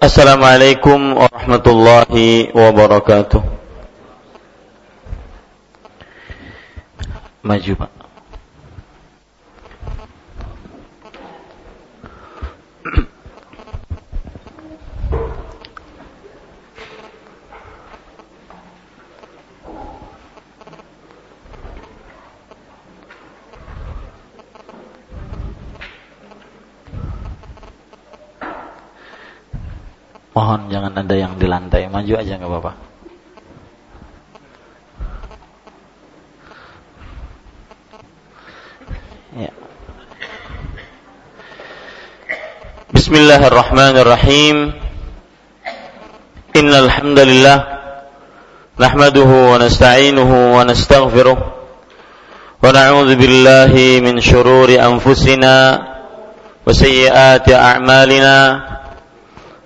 السلام عليكم ورحمة الله وبركاته. ماجي jangan ada yang di lantai, maju aja nggak apa-apa. Ya. Bismillahirrahmanirrahim. Innal hamdalillah nahmaduhu wa nasta'inuhu wa nastaghfiruh wa na'udzu billahi min shururi anfusina wa sayyiati a'malina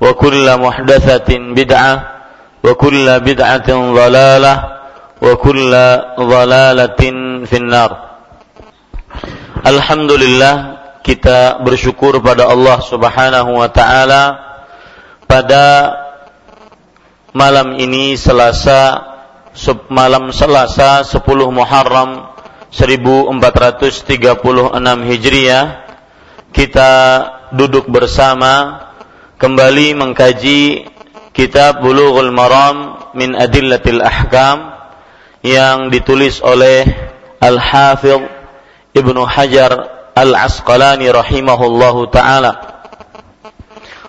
وكل محدثة بدعة وكل بدعة ضلالة وكل ضلالة في النار Alhamdulillah kita bersyukur pada Allah Subhanahu wa taala pada malam ini Selasa malam Selasa 10 Muharram 1436 Hijriah kita duduk bersama kembali mengkaji kitab Bulughul Maram min Adillatil Ahkam yang ditulis oleh Al-Hafidh Ibnu Hajar Al-Asqalani rahimahullahu taala.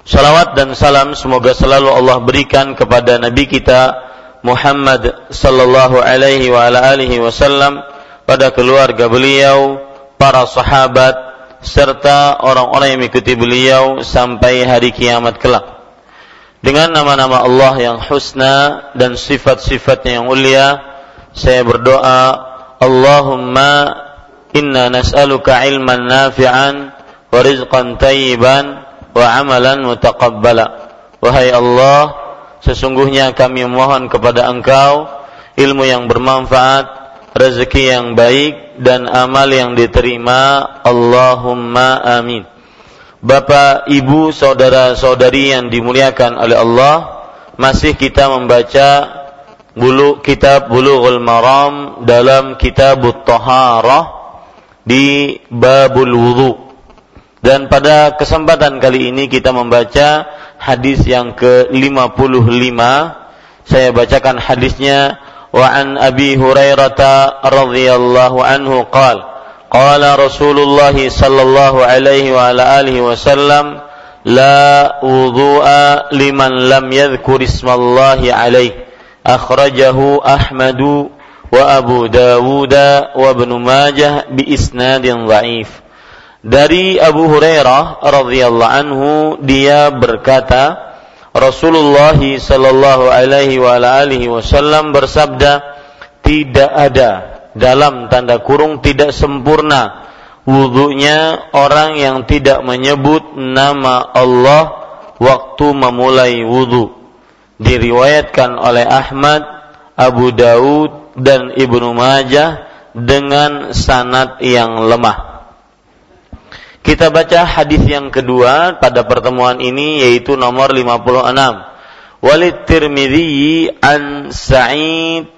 Salawat dan salam semoga selalu Allah berikan kepada nabi kita Muhammad sallallahu alaihi wa ala alihi wasallam pada keluarga beliau, para sahabat, serta orang-orang yang mengikuti beliau sampai hari kiamat kelak. Dengan nama-nama Allah yang husna dan sifat-sifatnya yang mulia, saya berdoa, Allahumma inna nas'aluka ilman nafi'an wa rizqan tayyiban wa amalan mutaqabbala. Wahai Allah, sesungguhnya kami mohon kepada Engkau ilmu yang bermanfaat, rezeki yang baik dan amal yang diterima. Allahumma amin. Bapak, Ibu, saudara-saudari yang dimuliakan oleh Allah, masih kita membaca bulu kitab Bulughul Maram dalam kitab Taharah di babul wudu. Dan pada kesempatan kali ini kita membaca hadis yang ke-55. Saya bacakan hadisnya وعن أبي هريرة رضي الله عنه قال قال رسول الله صلى الله عليه وعلى آله وسلم لا وضوء لمن لم يذكر اسم الله عليه أخرجه أحمد وأبو داود وابن ماجه بإسناد ضعيف dari Abu Hurairah radhiyallahu anhu dia berkata Rasulullah sallallahu alaihi wa alihi wasallam bersabda tidak ada dalam tanda kurung tidak sempurna wudhunya orang yang tidak menyebut nama Allah waktu memulai wudhu diriwayatkan oleh Ahmad, Abu Daud, dan Ibnu Majah dengan sanad yang lemah. Kita baca hadis yang kedua pada pertemuan ini yaitu nomor 56. Walid Tirmidzi an Sa'id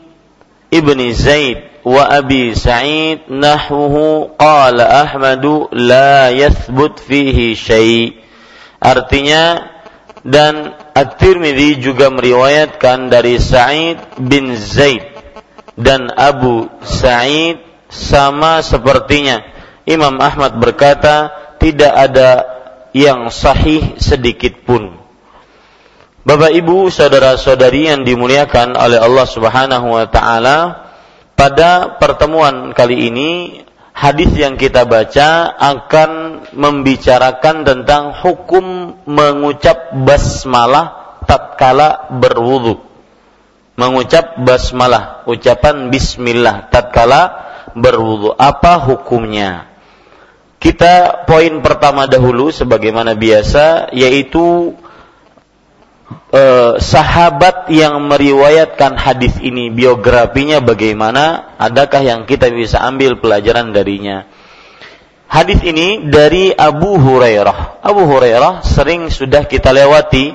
ibni Zaid wa Abi Sa'id nahwuhu qala Ahmadu la yathbut fihi syai' Artinya dan At-Tirmidzi juga meriwayatkan dari Sa'id bin Zaid dan Abu Sa'id sama sepertinya. Imam Ahmad berkata tidak ada yang sahih sedikit pun. Bapak Ibu, saudara-saudari yang dimuliakan oleh Allah Subhanahu wa taala, pada pertemuan kali ini hadis yang kita baca akan membicarakan tentang hukum mengucap basmalah tatkala berwudu. Mengucap basmalah, ucapan bismillah tatkala berwudu. Apa hukumnya? Kita poin pertama dahulu sebagaimana biasa yaitu eh, sahabat yang meriwayatkan hadis ini biografinya bagaimana adakah yang kita bisa ambil pelajaran darinya? Hadis ini dari Abu Hurairah. Abu Hurairah sering sudah kita lewati.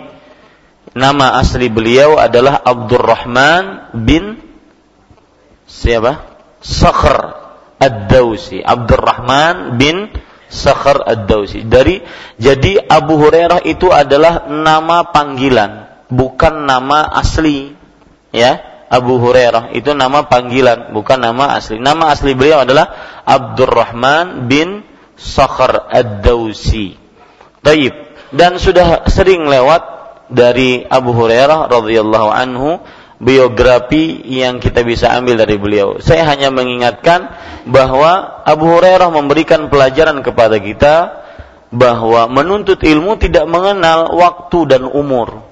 Nama asli beliau adalah Abdurrahman bin siapa? Sakhr Ad-Dausi Abdurrahman bin Sakhar Ad-Dausi. Dari jadi Abu Hurairah itu adalah nama panggilan, bukan nama asli. Ya, Abu Hurairah itu nama panggilan, bukan nama asli. Nama asli beliau adalah Abdurrahman bin Sakhar Ad-Dausi. Taib. Dan sudah sering lewat dari Abu Hurairah radhiyallahu anhu biografi yang kita bisa ambil dari beliau. Saya hanya mengingatkan bahwa Abu Hurairah memberikan pelajaran kepada kita bahwa menuntut ilmu tidak mengenal waktu dan umur.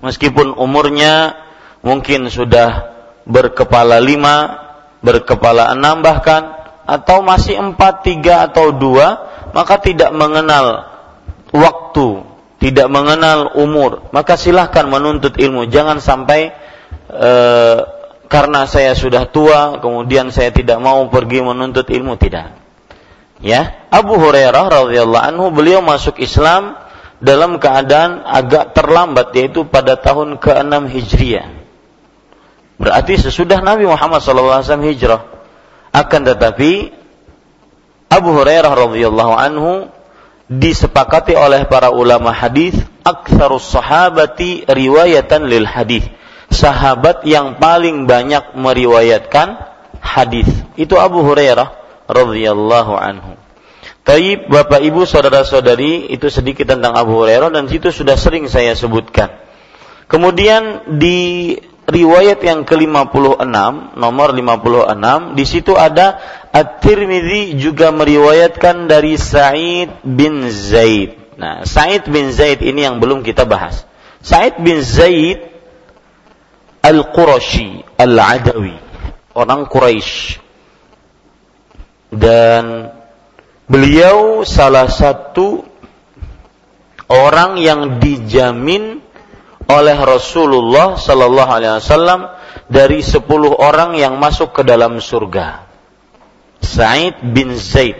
Meskipun umurnya mungkin sudah berkepala lima, berkepala enam bahkan, atau masih empat, tiga atau dua, maka tidak mengenal waktu tidak mengenal umur, maka silahkan menuntut ilmu. Jangan sampai e, karena saya sudah tua, kemudian saya tidak mau pergi menuntut ilmu. Tidak. Ya, Abu Hurairah radhiyallahu anhu beliau masuk Islam dalam keadaan agak terlambat, yaitu pada tahun ke-6 Hijriah. Berarti sesudah Nabi Muhammad SAW hijrah. Akan tetapi Abu Hurairah radhiyallahu anhu disepakati oleh para ulama hadis aktsarus sahabati riwayatan lil hadis. Sahabat yang paling banyak meriwayatkan hadis. Itu Abu Hurairah radhiyallahu anhu. Taib Bapak Ibu saudara-saudari itu sedikit tentang Abu Hurairah dan itu sudah sering saya sebutkan. Kemudian di riwayat yang ke-56 nomor 56 di situ ada At-Tirmidzi juga meriwayatkan dari Sa'id bin Zaid. Nah, Sa'id bin Zaid ini yang belum kita bahas. Sa'id bin Zaid Al-Qurashi Al-Adawi, orang Quraisy. Dan beliau salah satu orang yang dijamin oleh Rasulullah Sallallahu Alaihi Wasallam dari sepuluh orang yang masuk ke dalam surga. Sa'id bin Zaid.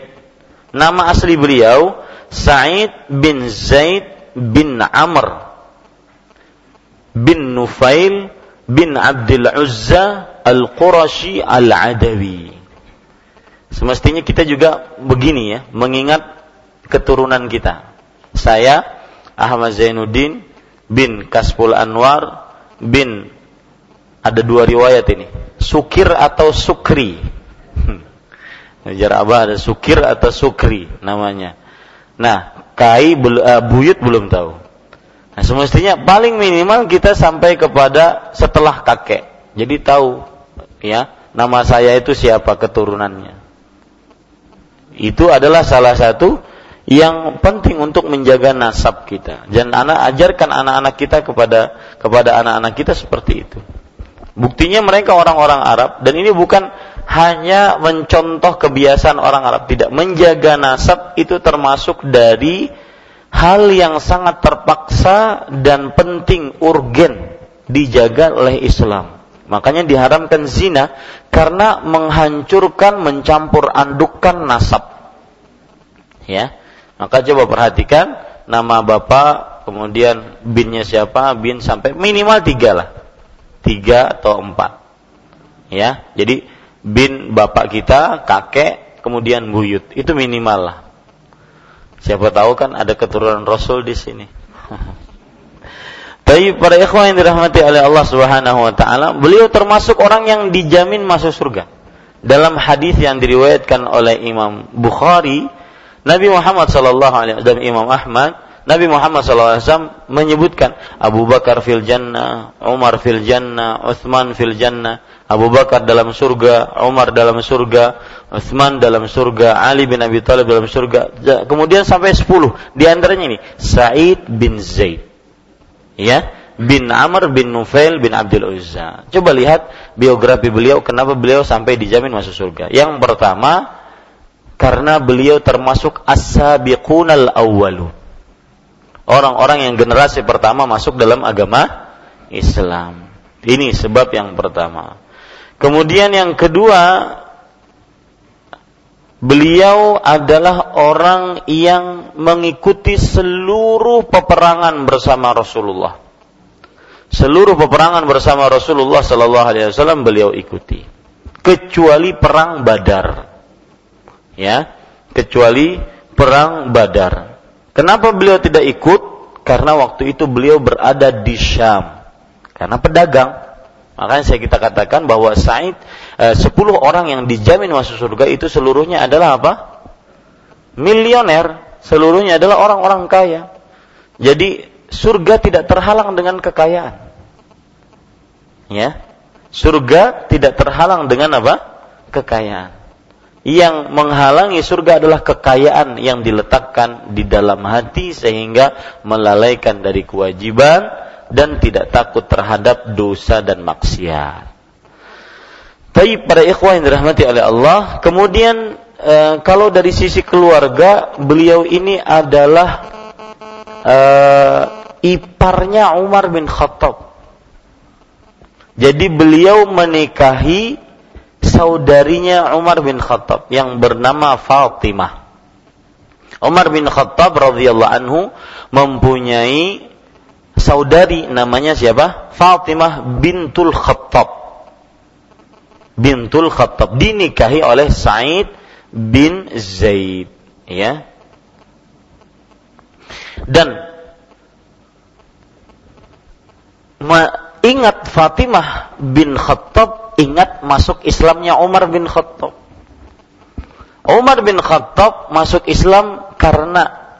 Nama asli beliau Sa'id bin Zaid bin Amr bin Nufail bin Abdul Uzza Al-Qurashi Al-Adawi. Semestinya kita juga begini ya, mengingat keturunan kita. Saya Ahmad Zainuddin bin Kasful Anwar bin ada dua riwayat ini. Sukir atau Sukri. Hmm. Jar Abah ada Sukir atau Sukri namanya. Nah Kai uh, Buyut belum tahu. Nah semestinya paling minimal kita sampai kepada setelah kakek. Jadi tahu ya nama saya itu siapa keturunannya. Itu adalah salah satu yang penting untuk menjaga nasab kita. Dan anak ajarkan anak-anak kita kepada kepada anak-anak kita seperti itu. Buktinya mereka orang-orang Arab dan ini bukan hanya mencontoh kebiasaan orang Arab, tidak menjaga nasab itu termasuk dari hal yang sangat terpaksa dan penting urgen dijaga oleh Islam. Makanya diharamkan zina karena menghancurkan, mencampur andukkan nasab. Ya. Maka coba perhatikan nama bapak, kemudian binnya siapa, bin sampai minimal tiga lah. Tiga atau empat. Ya. Jadi bin bapak kita, kakek, kemudian buyut. Itu minimal lah. Siapa tahu kan ada keturunan Rasul di sini. Tapi para ikhwan yang dirahmati oleh Allah Subhanahu wa taala, beliau termasuk orang yang dijamin masuk surga. Dalam hadis yang diriwayatkan oleh Imam Bukhari, Nabi Muhammad sallallahu alaihi wasallam Imam Ahmad, Nabi Muhammad wasallam menyebutkan Abu Bakar fil jannah, Umar fil jannah, Utsman fil jannah, Abu Bakar dalam surga, Umar dalam surga, Utsman dalam surga, Ali bin Abi Thalib dalam surga. Kemudian sampai 10. Di antaranya ini Sa'id bin Zaid ya bin Amr bin Nufail bin Abdul Uzza. Coba lihat biografi beliau kenapa beliau sampai dijamin masuk surga. Yang pertama karena beliau termasuk as-sabiqunal awwalu. Orang-orang yang generasi pertama masuk dalam agama Islam. Ini sebab yang pertama. Kemudian yang kedua, beliau adalah orang yang mengikuti seluruh peperangan bersama Rasulullah. Seluruh peperangan bersama Rasulullah Sallallahu Alaihi Wasallam beliau ikuti, kecuali perang Badar. Ya, kecuali perang Badar. Kenapa beliau tidak ikut? Karena waktu itu beliau berada di Syam. Karena pedagang. Makanya saya kita katakan bahwa Said Eh, sepuluh orang yang dijamin masuk surga itu seluruhnya adalah apa? Milioner. Seluruhnya adalah orang-orang kaya. Jadi surga tidak terhalang dengan kekayaan. Ya. Surga tidak terhalang dengan apa? Kekayaan. Yang menghalangi surga adalah kekayaan yang diletakkan di dalam hati sehingga melalaikan dari kewajiban dan tidak takut terhadap dosa dan maksiat. Tapi pada ikhwah yang dirahmati oleh Allah, kemudian e, kalau dari sisi keluarga, beliau ini adalah e, iparnya Umar bin Khattab. Jadi beliau menikahi saudarinya Umar bin Khattab yang bernama Fatimah. Umar bin Khattab radhiyallahu anhu mempunyai saudari namanya siapa? Fatimah bintul Khattab bintul Khattab dinikahi oleh Said bin Zaid ya dan ingat Fatimah bin Khattab ingat masuk Islamnya Umar bin Khattab Umar bin Khattab masuk Islam karena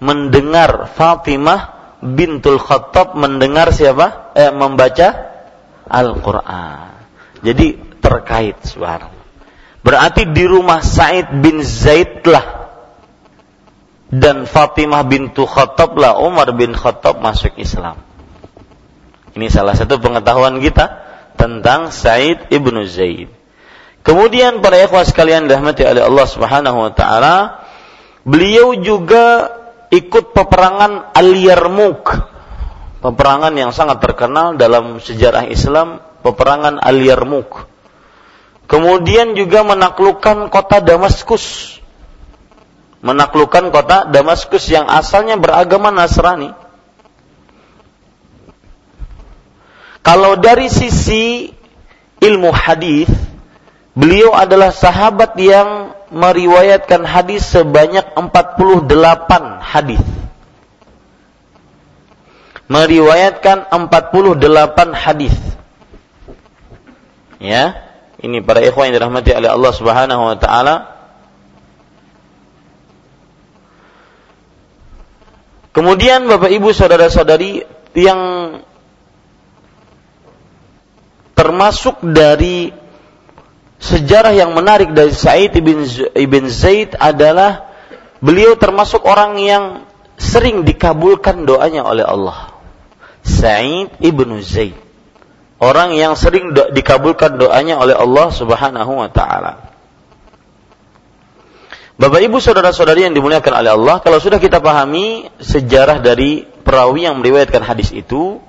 mendengar Fatimah bintul Khattab mendengar siapa? Eh, membaca Al-Quran. Jadi terkait subhanallah. Berarti di rumah Said bin Zaid lah dan Fatimah bintu Khattab lah Umar bin Khattab masuk Islam. Ini salah satu pengetahuan kita tentang Said ibnu Zaid. Kemudian para ikhwah sekalian rahmati oleh Allah Subhanahu wa taala, beliau juga ikut peperangan Al-Yarmouk. Peperangan yang sangat terkenal dalam sejarah Islam, peperangan Al-Yarmouk. Kemudian juga menaklukkan kota Damaskus. Menaklukkan kota Damaskus yang asalnya beragama Nasrani. Kalau dari sisi ilmu hadis, beliau adalah sahabat yang meriwayatkan hadis sebanyak 48 hadis. Meriwayatkan 48 hadis. Ya, ini para ikhwan yang dirahmati oleh Allah Subhanahu wa taala. Kemudian Bapak Ibu saudara-saudari yang termasuk dari sejarah yang menarik dari Sa'id ibn, Zaid adalah beliau termasuk orang yang sering dikabulkan doanya oleh Allah. Sa'id ibn Zaid orang yang sering do dikabulkan doanya oleh Allah Subhanahu wa taala. Bapak Ibu saudara-saudari yang dimuliakan oleh Allah, kalau sudah kita pahami sejarah dari perawi yang meriwayatkan hadis itu,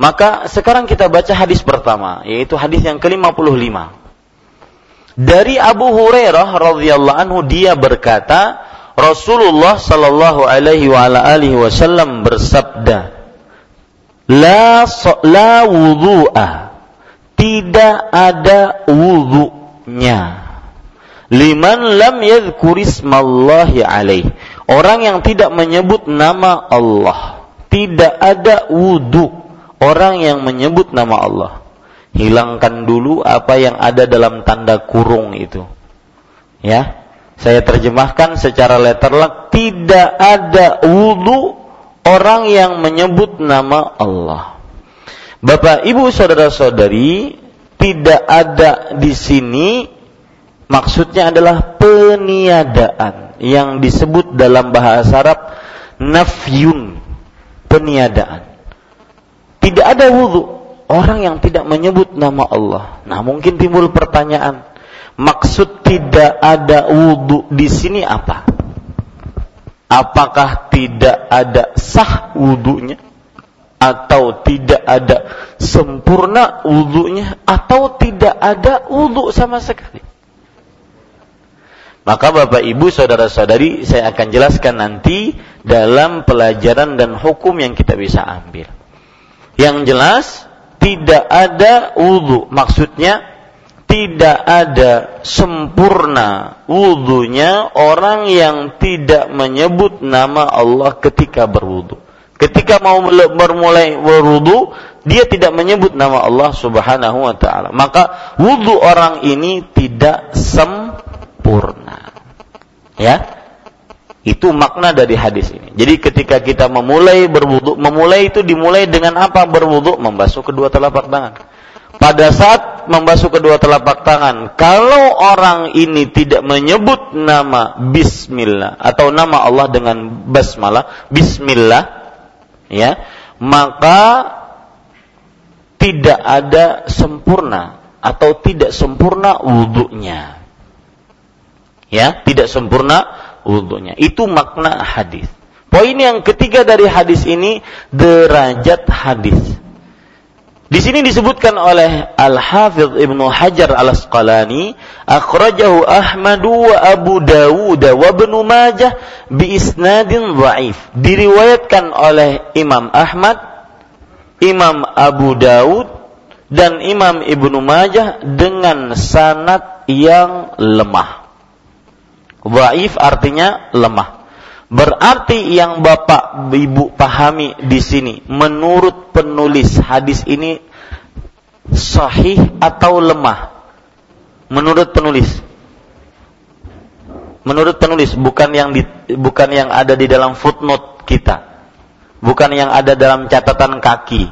Maka sekarang kita baca hadis pertama, yaitu hadis yang ke-55. Dari Abu Hurairah radhiyallahu anhu dia berkata, Rasulullah sallallahu alaihi wa ala alihi wasallam bersabda, "La la wudu'a." Tidak ada wudunya. Liman lam yadhkurismallahi alaih. Orang yang tidak menyebut nama Allah. Tidak ada wudu orang yang menyebut nama Allah. Hilangkan dulu apa yang ada dalam tanda kurung itu. Ya. Saya terjemahkan secara letterlock tidak ada wudu orang yang menyebut nama Allah. Bapak, Ibu, saudara-saudari, tidak ada di sini maksudnya adalah peniadaan yang disebut dalam bahasa Arab nafyun, peniadaan. Tidak ada wudhu orang yang tidak menyebut nama Allah. Nah, mungkin timbul pertanyaan, maksud tidak ada wudhu di sini apa? Apakah tidak ada sah wudhunya? Atau tidak ada sempurna wudhunya? Atau tidak ada wudhu sama sekali? Maka Bapak Ibu saudara-saudari saya akan jelaskan nanti dalam pelajaran dan hukum yang kita bisa ambil. Yang jelas tidak ada wudhu. Maksudnya tidak ada sempurna wudhunya orang yang tidak menyebut nama Allah ketika berwudhu. Ketika mau bermulai berwudhu, dia tidak menyebut nama Allah Subhanahu wa taala. Maka wudhu orang ini tidak sempurna. Ya, itu makna dari hadis ini. Jadi ketika kita memulai berwudhu, memulai itu dimulai dengan apa berwudhu? Membasuh kedua telapak tangan. Pada saat membasuh kedua telapak tangan, kalau orang ini tidak menyebut nama Bismillah atau nama Allah dengan basmalah, Bismillah, ya, maka tidak ada sempurna atau tidak sempurna wudhunya. Ya, tidak sempurna wudhunya. Itu makna hadis. Poin yang ketiga dari hadis ini derajat hadis. Di sini disebutkan oleh Al-Hafidh Ibnu Hajar Al-Asqalani, akhrajahu Ahmad wa Abu Dawud wa Ibnu Majah bi isnadin dhaif. Diriwayatkan oleh Imam Ahmad, Imam Abu Dawud dan Imam Ibnu Majah dengan sanad yang lemah. Waif artinya lemah. Berarti yang Bapak Ibu pahami di sini menurut penulis hadis ini sahih atau lemah? Menurut penulis. Menurut penulis bukan yang di, bukan yang ada di dalam footnote kita. Bukan yang ada dalam catatan kaki.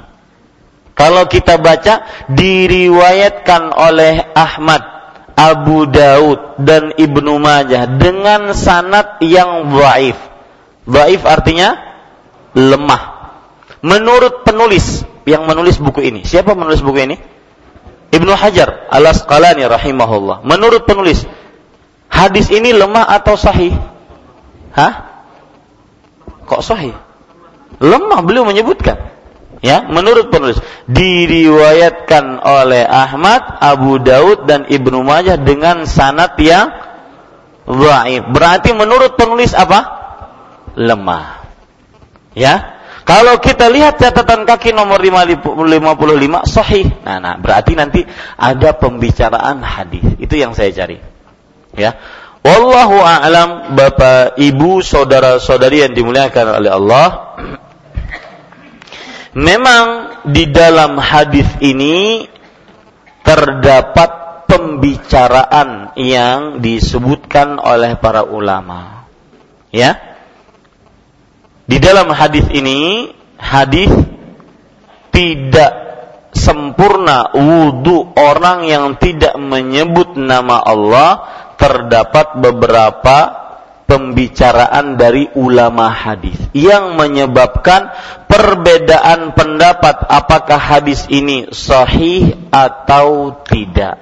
Kalau kita baca diriwayatkan oleh Ahmad Abu Daud dan Ibnu Majah dengan sanad yang dhaif. Dhaif artinya lemah. Menurut penulis yang menulis buku ini. Siapa menulis buku ini? Ibnu Hajar Al-Asqalani rahimahullah. Menurut penulis, hadis ini lemah atau sahih? Hah? Kok sahih? Lemah beliau menyebutkan ya menurut penulis diriwayatkan oleh Ahmad, Abu Daud dan Ibnu Majah dengan sanad yang dhaif. Berarti menurut penulis apa? lemah. Ya. Kalau kita lihat catatan kaki nomor 55 sahih. Nah, nah, berarti nanti ada pembicaraan hadis. Itu yang saya cari. Ya. Wallahu a'lam Bapak, Ibu, saudara-saudari yang dimuliakan oleh Allah. Memang di dalam hadis ini terdapat pembicaraan yang disebutkan oleh para ulama. Ya. Di dalam hadis ini hadis tidak sempurna wudhu orang yang tidak menyebut nama Allah terdapat beberapa pembicaraan dari ulama hadis yang menyebabkan perbedaan pendapat apakah hadis ini sahih atau tidak.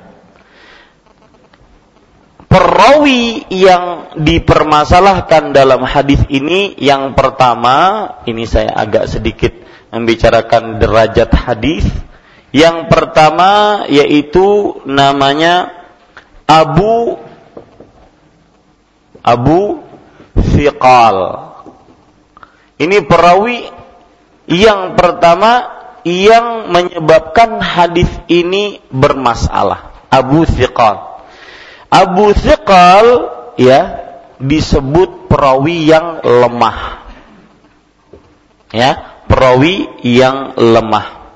Perawi yang dipermasalahkan dalam hadis ini yang pertama, ini saya agak sedikit membicarakan derajat hadis. Yang pertama yaitu namanya Abu Abu Fiqal. Ini perawi yang pertama yang menyebabkan hadis ini bermasalah. Abu Thiqal. Abu Thiqal ya disebut perawi yang lemah. Ya, perawi yang lemah.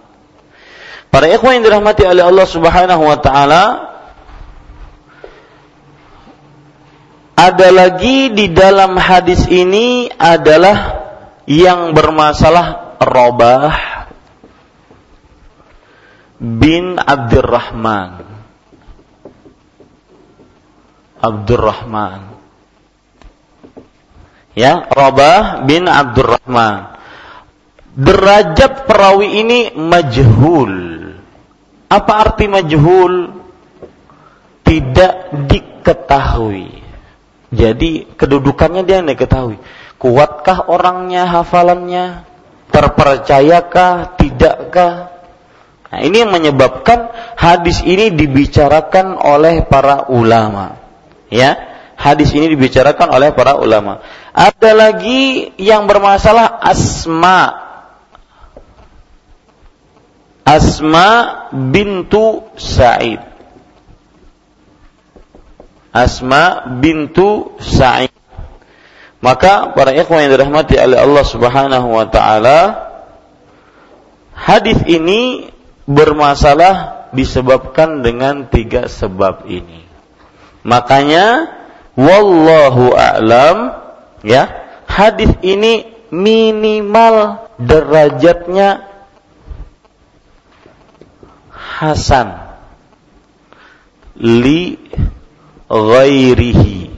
Para ikhwan yang dirahmati oleh Allah Subhanahu wa taala, ada lagi di dalam hadis ini adalah yang bermasalah robah bin Abdurrahman. Abdurrahman. Ya, Rabah bin Abdurrahman. Derajat perawi ini majhul. Apa arti majhul? Tidak diketahui. Jadi kedudukannya dia tidak diketahui. Kuatkah orangnya hafalannya? Terpercayakah? Tidakkah? Nah, ini yang menyebabkan hadis ini dibicarakan oleh para ulama. Ya, hadis ini dibicarakan oleh para ulama. Ada lagi yang bermasalah asma. Asma bintu Sa'id. Asma bintu Sa'id. Maka para ikhwan yang dirahmati oleh Allah Subhanahu wa taala, hadis ini bermasalah disebabkan dengan tiga sebab ini. Makanya wallahu a'lam ya, hadis ini minimal derajatnya hasan li ghairihi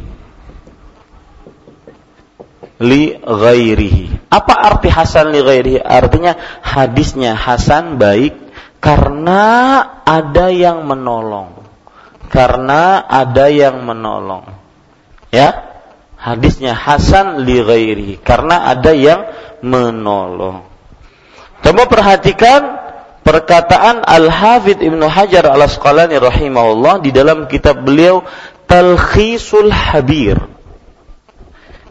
li ghairihi. Apa arti hasan li ghairihi? Artinya hadisnya hasan baik karena ada yang menolong. Karena ada yang menolong. Ya. Hadisnya Hasan li ghairi karena ada yang menolong. Coba perhatikan perkataan Al-Hafidh Ibnu Hajar Al-Asqalani rahimahullah di dalam kitab beliau Talkhisul Habir.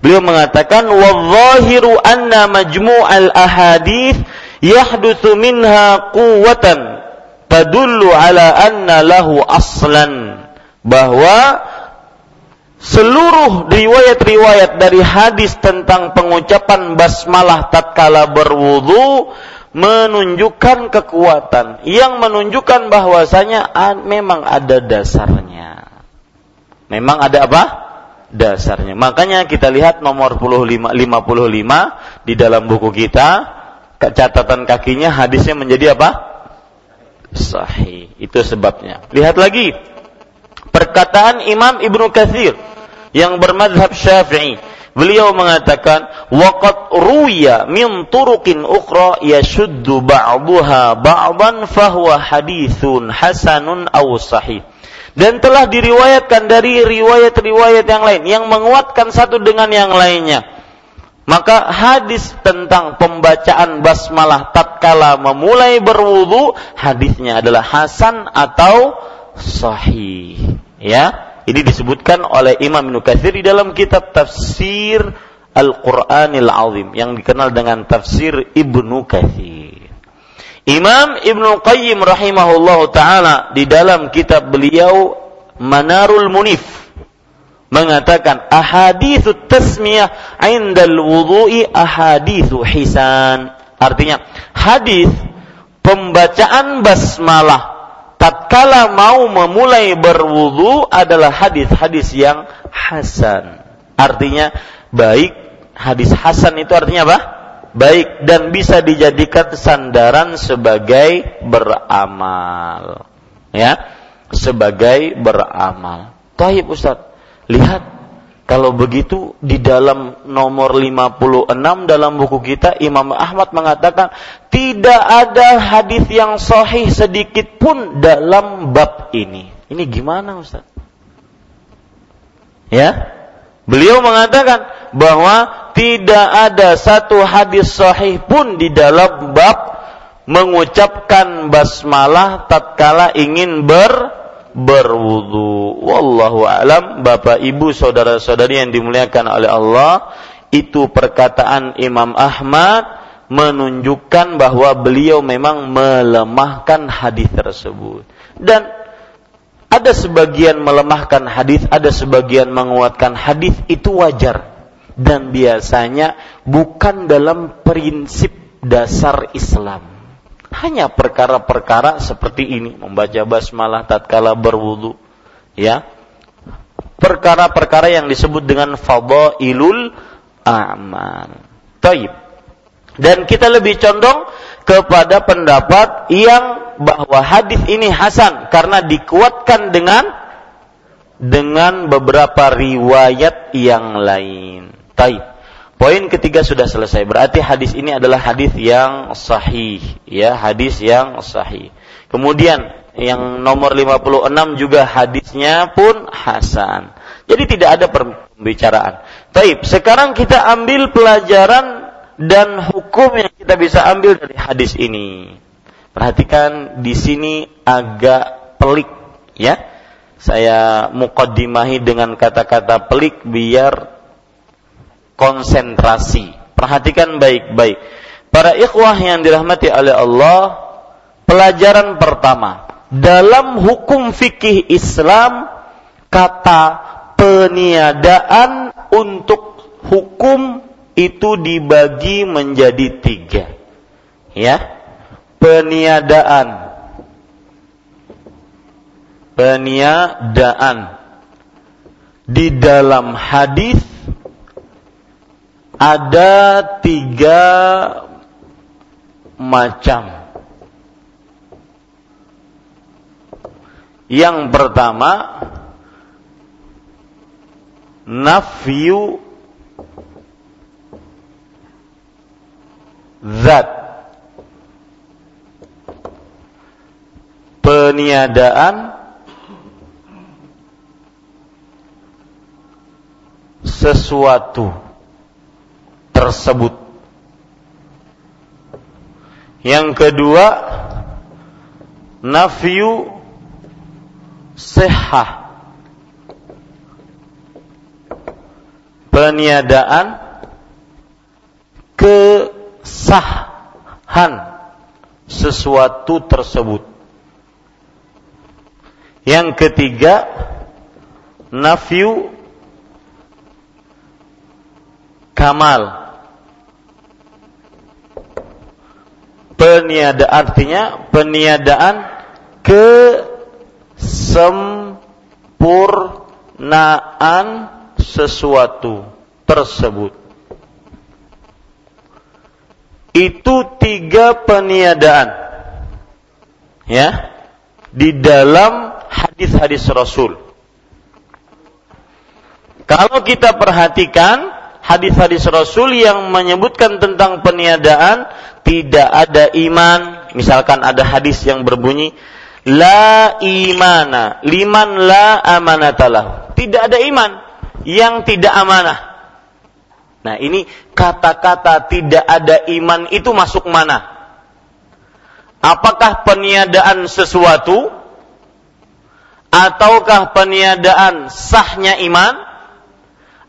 Beliau mengatakan wadh-dhahiru anna majmu'al ahadith yahdutsu minha quwwatan tadullu ala anna lahu aslan bahwa seluruh riwayat-riwayat dari hadis tentang pengucapan basmalah tatkala berwudu menunjukkan kekuatan yang menunjukkan bahwasanya memang ada dasarnya. Memang ada apa? Dasarnya. Makanya kita lihat nomor 55 55 di dalam buku kita catatan kakinya hadisnya menjadi apa? Sahih. Itu sebabnya. Lihat lagi perkataan Imam Ibnu Katsir yang bermadhab Syafi'i. Beliau mengatakan, "Waqad ruya min turuqin ukhra yashuddu ba'daha ba'dan fahuwa hadithun hasanun aw sahih." Dan telah diriwayatkan dari riwayat-riwayat yang lain yang menguatkan satu dengan yang lainnya maka hadis tentang pembacaan basmalah tatkala memulai berwudu hadisnya adalah hasan atau sahih. Ya, ini disebutkan oleh Imam Ibnu Katsir di dalam kitab tafsir Al-Qur'anil Azim yang dikenal dengan tafsir Ibnu Katsir. Imam Ibnu Qayyim rahimahullahu taala di dalam kitab beliau Manarul Munif mengatakan ahaditsu tasmiyah indal wudu'i ahaditsu hisan. Artinya hadis pembacaan basmalah tatkala mau memulai berwudu adalah hadis-hadis yang hasan. Artinya baik hadis hasan itu artinya apa? Baik dan bisa dijadikan sandaran sebagai beramal. Ya, sebagai beramal. Taib Ustaz Lihat, kalau begitu di dalam nomor 56 dalam buku kita Imam Ahmad mengatakan tidak ada hadis yang sahih sedikit pun dalam bab ini. Ini gimana Ustaz? Ya? Beliau mengatakan bahwa tidak ada satu hadis sahih pun di dalam bab mengucapkan basmalah tatkala ingin ber berwudu. Wallahu alam, Bapak Ibu, saudara-saudari yang dimuliakan oleh Allah, itu perkataan Imam Ahmad menunjukkan bahwa beliau memang melemahkan hadis tersebut. Dan ada sebagian melemahkan hadis, ada sebagian menguatkan hadis itu wajar dan biasanya bukan dalam prinsip dasar Islam. Hanya perkara-perkara seperti ini, membaca basmalah tatkala berwudu, ya. Perkara-perkara yang disebut dengan fadailul amal. Taib. Dan kita lebih condong kepada pendapat yang bahwa hadis ini hasan karena dikuatkan dengan dengan beberapa riwayat yang lain. Taib. Poin ketiga sudah selesai. Berarti hadis ini adalah hadis yang sahih, ya, hadis yang sahih. Kemudian yang nomor 56 juga hadisnya pun hasan. Jadi tidak ada pembicaraan. Taib. Sekarang kita ambil pelajaran dan hukum yang kita bisa ambil dari hadis ini. Perhatikan di sini agak pelik, ya. Saya mukaddimahi dengan kata-kata pelik biar konsentrasi. Perhatikan baik-baik. Para ikhwah yang dirahmati oleh Allah, pelajaran pertama, dalam hukum fikih Islam kata peniadaan untuk hukum itu dibagi menjadi tiga. Ya, peniadaan, peniadaan di dalam hadis ada tiga macam. Yang pertama, nafyu zat. Peniadaan sesuatu tersebut. Yang kedua, nafyu sehah. Peniadaan kesahan sesuatu tersebut. Yang ketiga, nafyu kamal peniada artinya peniadaan kesempurnaan sesuatu tersebut. Itu tiga peniadaan. Ya. Di dalam hadis-hadis Rasul. Kalau kita perhatikan hadis-hadis Rasul yang menyebutkan tentang peniadaan tidak ada iman, misalkan ada hadis yang berbunyi la imana liman la amanatalah. Tidak ada iman yang tidak amanah. Nah, ini kata-kata tidak ada iman itu masuk mana? Apakah peniadaan sesuatu ataukah peniadaan sahnya iman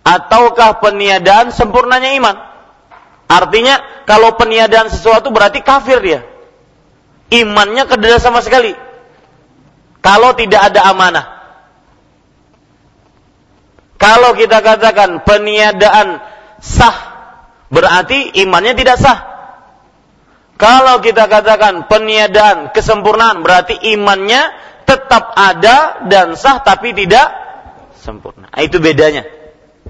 ataukah peniadaan sempurnanya iman? Artinya kalau peniadaan sesuatu berarti kafir dia. Imannya kedua sama sekali. Kalau tidak ada amanah. Kalau kita katakan peniadaan sah, berarti imannya tidak sah. Kalau kita katakan peniadaan kesempurnaan, berarti imannya tetap ada dan sah tapi tidak sempurna. Nah, itu bedanya.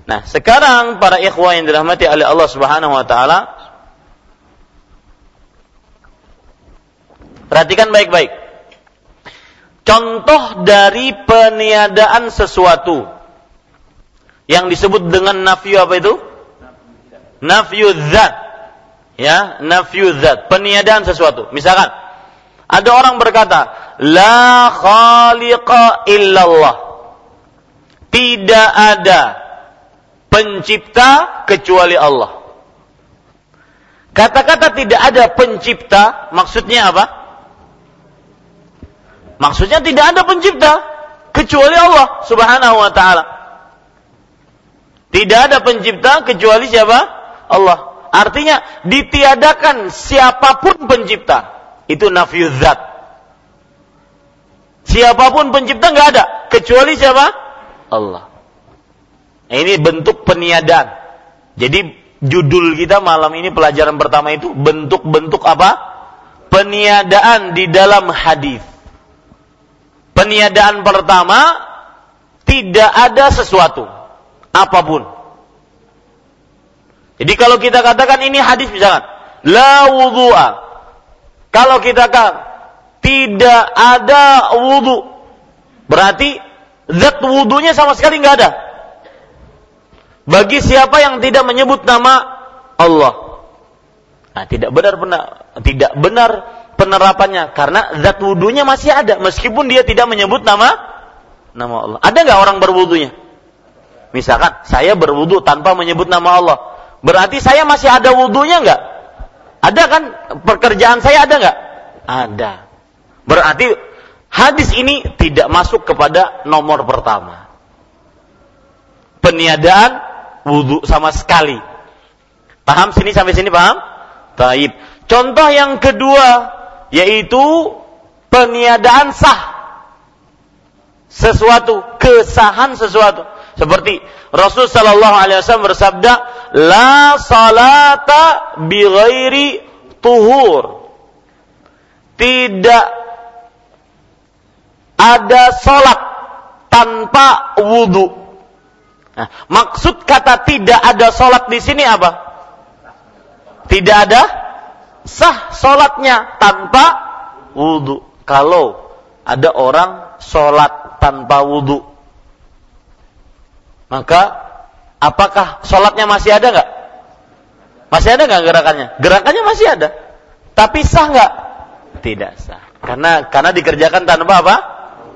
Nah, sekarang para ikhwah yang dirahmati oleh Allah Subhanahu wa taala Perhatikan baik-baik. Contoh dari peniadaan sesuatu yang disebut dengan nafyu apa itu? Nafyu zat. Ya, nafyu zat, peniadaan sesuatu. Misalkan ada orang berkata, "La khaliqa illallah." Tidak ada pencipta kecuali Allah. Kata-kata tidak ada pencipta maksudnya apa? Maksudnya tidak ada pencipta kecuali Allah Subhanahu wa taala. Tidak ada pencipta kecuali siapa? Allah. Artinya ditiadakan siapa pun pencipta. Itu nafiyudzat. Siapa pun pencipta nggak ada kecuali siapa? Allah. Ini bentuk peniadaan. Jadi judul kita malam ini pelajaran pertama itu bentuk-bentuk apa? Peniadaan di dalam hadis. Peniadaan pertama tidak ada sesuatu apa pun. Jadi kalau kita katakan ini hadis misalkan la wudhu'a. Kalau kita tidak ada wudhu berarti zat wudhunya sama sekali nggak ada bagi siapa yang tidak menyebut nama Allah. Nah, tidak benar benar tidak benar penerapannya karena zat wudhunya masih ada meskipun dia tidak menyebut nama nama Allah. Ada nggak orang berwudhunya? Misalkan saya berwudhu tanpa menyebut nama Allah, berarti saya masih ada wudhunya nggak? Ada kan pekerjaan saya ada nggak? Ada. Berarti hadis ini tidak masuk kepada nomor pertama. Peniadaan wudhu sama sekali. Paham sini sampai sini paham? Taib. Contoh yang kedua yaitu peniadaan sah sesuatu, kesahan sesuatu. Seperti Rasul sallallahu alaihi wasallam bersabda, "La salata bi tuhur." Tidak ada salat tanpa wudhu. Nah, maksud kata tidak ada sholat di sini apa? Tidak ada sah sholatnya tanpa wudhu. Kalau ada orang sholat tanpa wudhu, maka apakah sholatnya masih ada nggak? Masih ada nggak gerakannya? Gerakannya masih ada, tapi sah nggak? Tidak sah. Karena karena dikerjakan tanpa apa?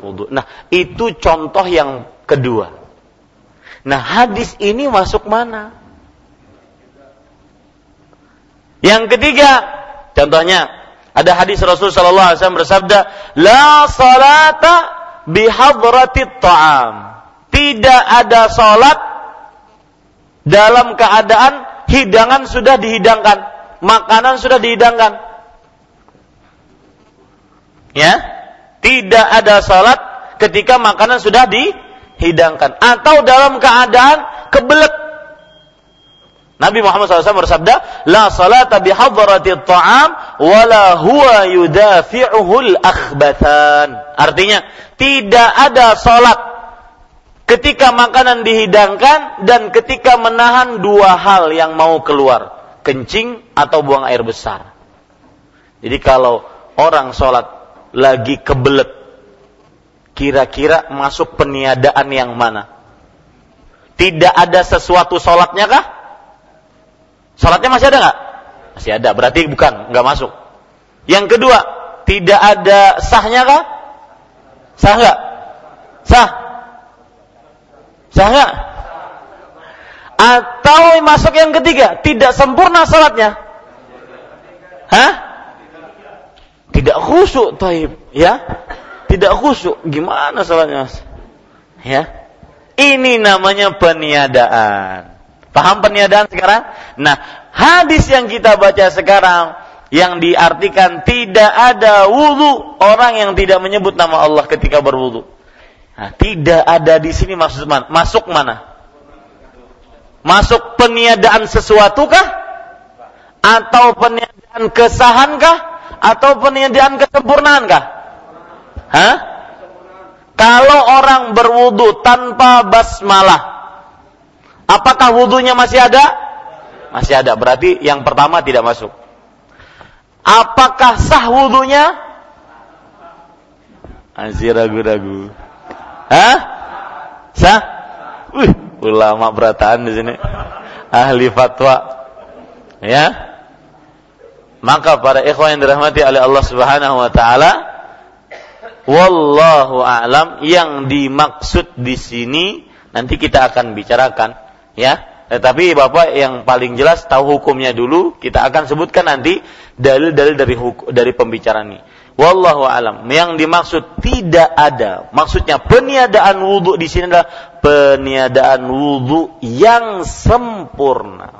Wudhu. Nah itu contoh yang kedua. Nah, hadis ini masuk mana? Yang ketiga, contohnya ada hadis Rasul sallallahu alaihi wasallam bersabda, "La salata bihadratit ta'am." Tidak ada salat dalam keadaan hidangan sudah dihidangkan, makanan sudah dihidangkan. Ya, tidak ada salat ketika makanan sudah di hidangkan atau dalam keadaan kebelet. Nabi Muhammad SAW bersabda, "La salata bi hadrati ta'am wala huwa yudafi'uhul akhbatan." Artinya, tidak ada salat ketika makanan dihidangkan dan ketika menahan dua hal yang mau keluar, kencing atau buang air besar. Jadi kalau orang sholat lagi kebelet kira-kira masuk peniadaan yang mana? Tidak ada sesuatu sholatnya kah? Sholatnya masih ada nggak? Masih ada, berarti bukan, nggak masuk. Yang kedua, tidak ada sahnya kah? Sah nggak? Sah? Sah nggak? Atau masuk yang ketiga, tidak sempurna sholatnya? Hah? Tidak khusyuk, taib, ya? tidak khusyuk, gimana salahnya? Ya. Ini namanya peniadaan. Paham peniadaan sekarang? Nah, hadis yang kita baca sekarang yang diartikan tidak ada wudhu orang yang tidak menyebut nama Allah ketika berwudhu. Nah, tidak ada di sini maksud mana? Masuk mana? Masuk peniadaan sesuatu kah? Atau peniadaan kesahan kah? Atau peniadaan kesempurnaan kah? Hah? Kalau orang berwudu tanpa basmalah, apakah wudunya masih ada? Masih ada. Berarti yang pertama tidak masuk. Apakah sah wudunya? Masih ragu-ragu. Hah? Sah? Wih, ulama berataan di sini. Ahli fatwa. Ya. Maka para ikhwan yang dirahmati oleh Allah Subhanahu wa taala, Wallahu a'lam yang dimaksud di sini nanti kita akan bicarakan Ya, tetapi Bapak yang paling jelas tahu hukumnya dulu, kita akan sebutkan nanti dalil-dalil dari hukum, dari pembicaraan ini. Wallahu alam. Yang dimaksud tidak ada, maksudnya peniadaan wudhu di sini adalah peniadaan wudhu yang sempurna.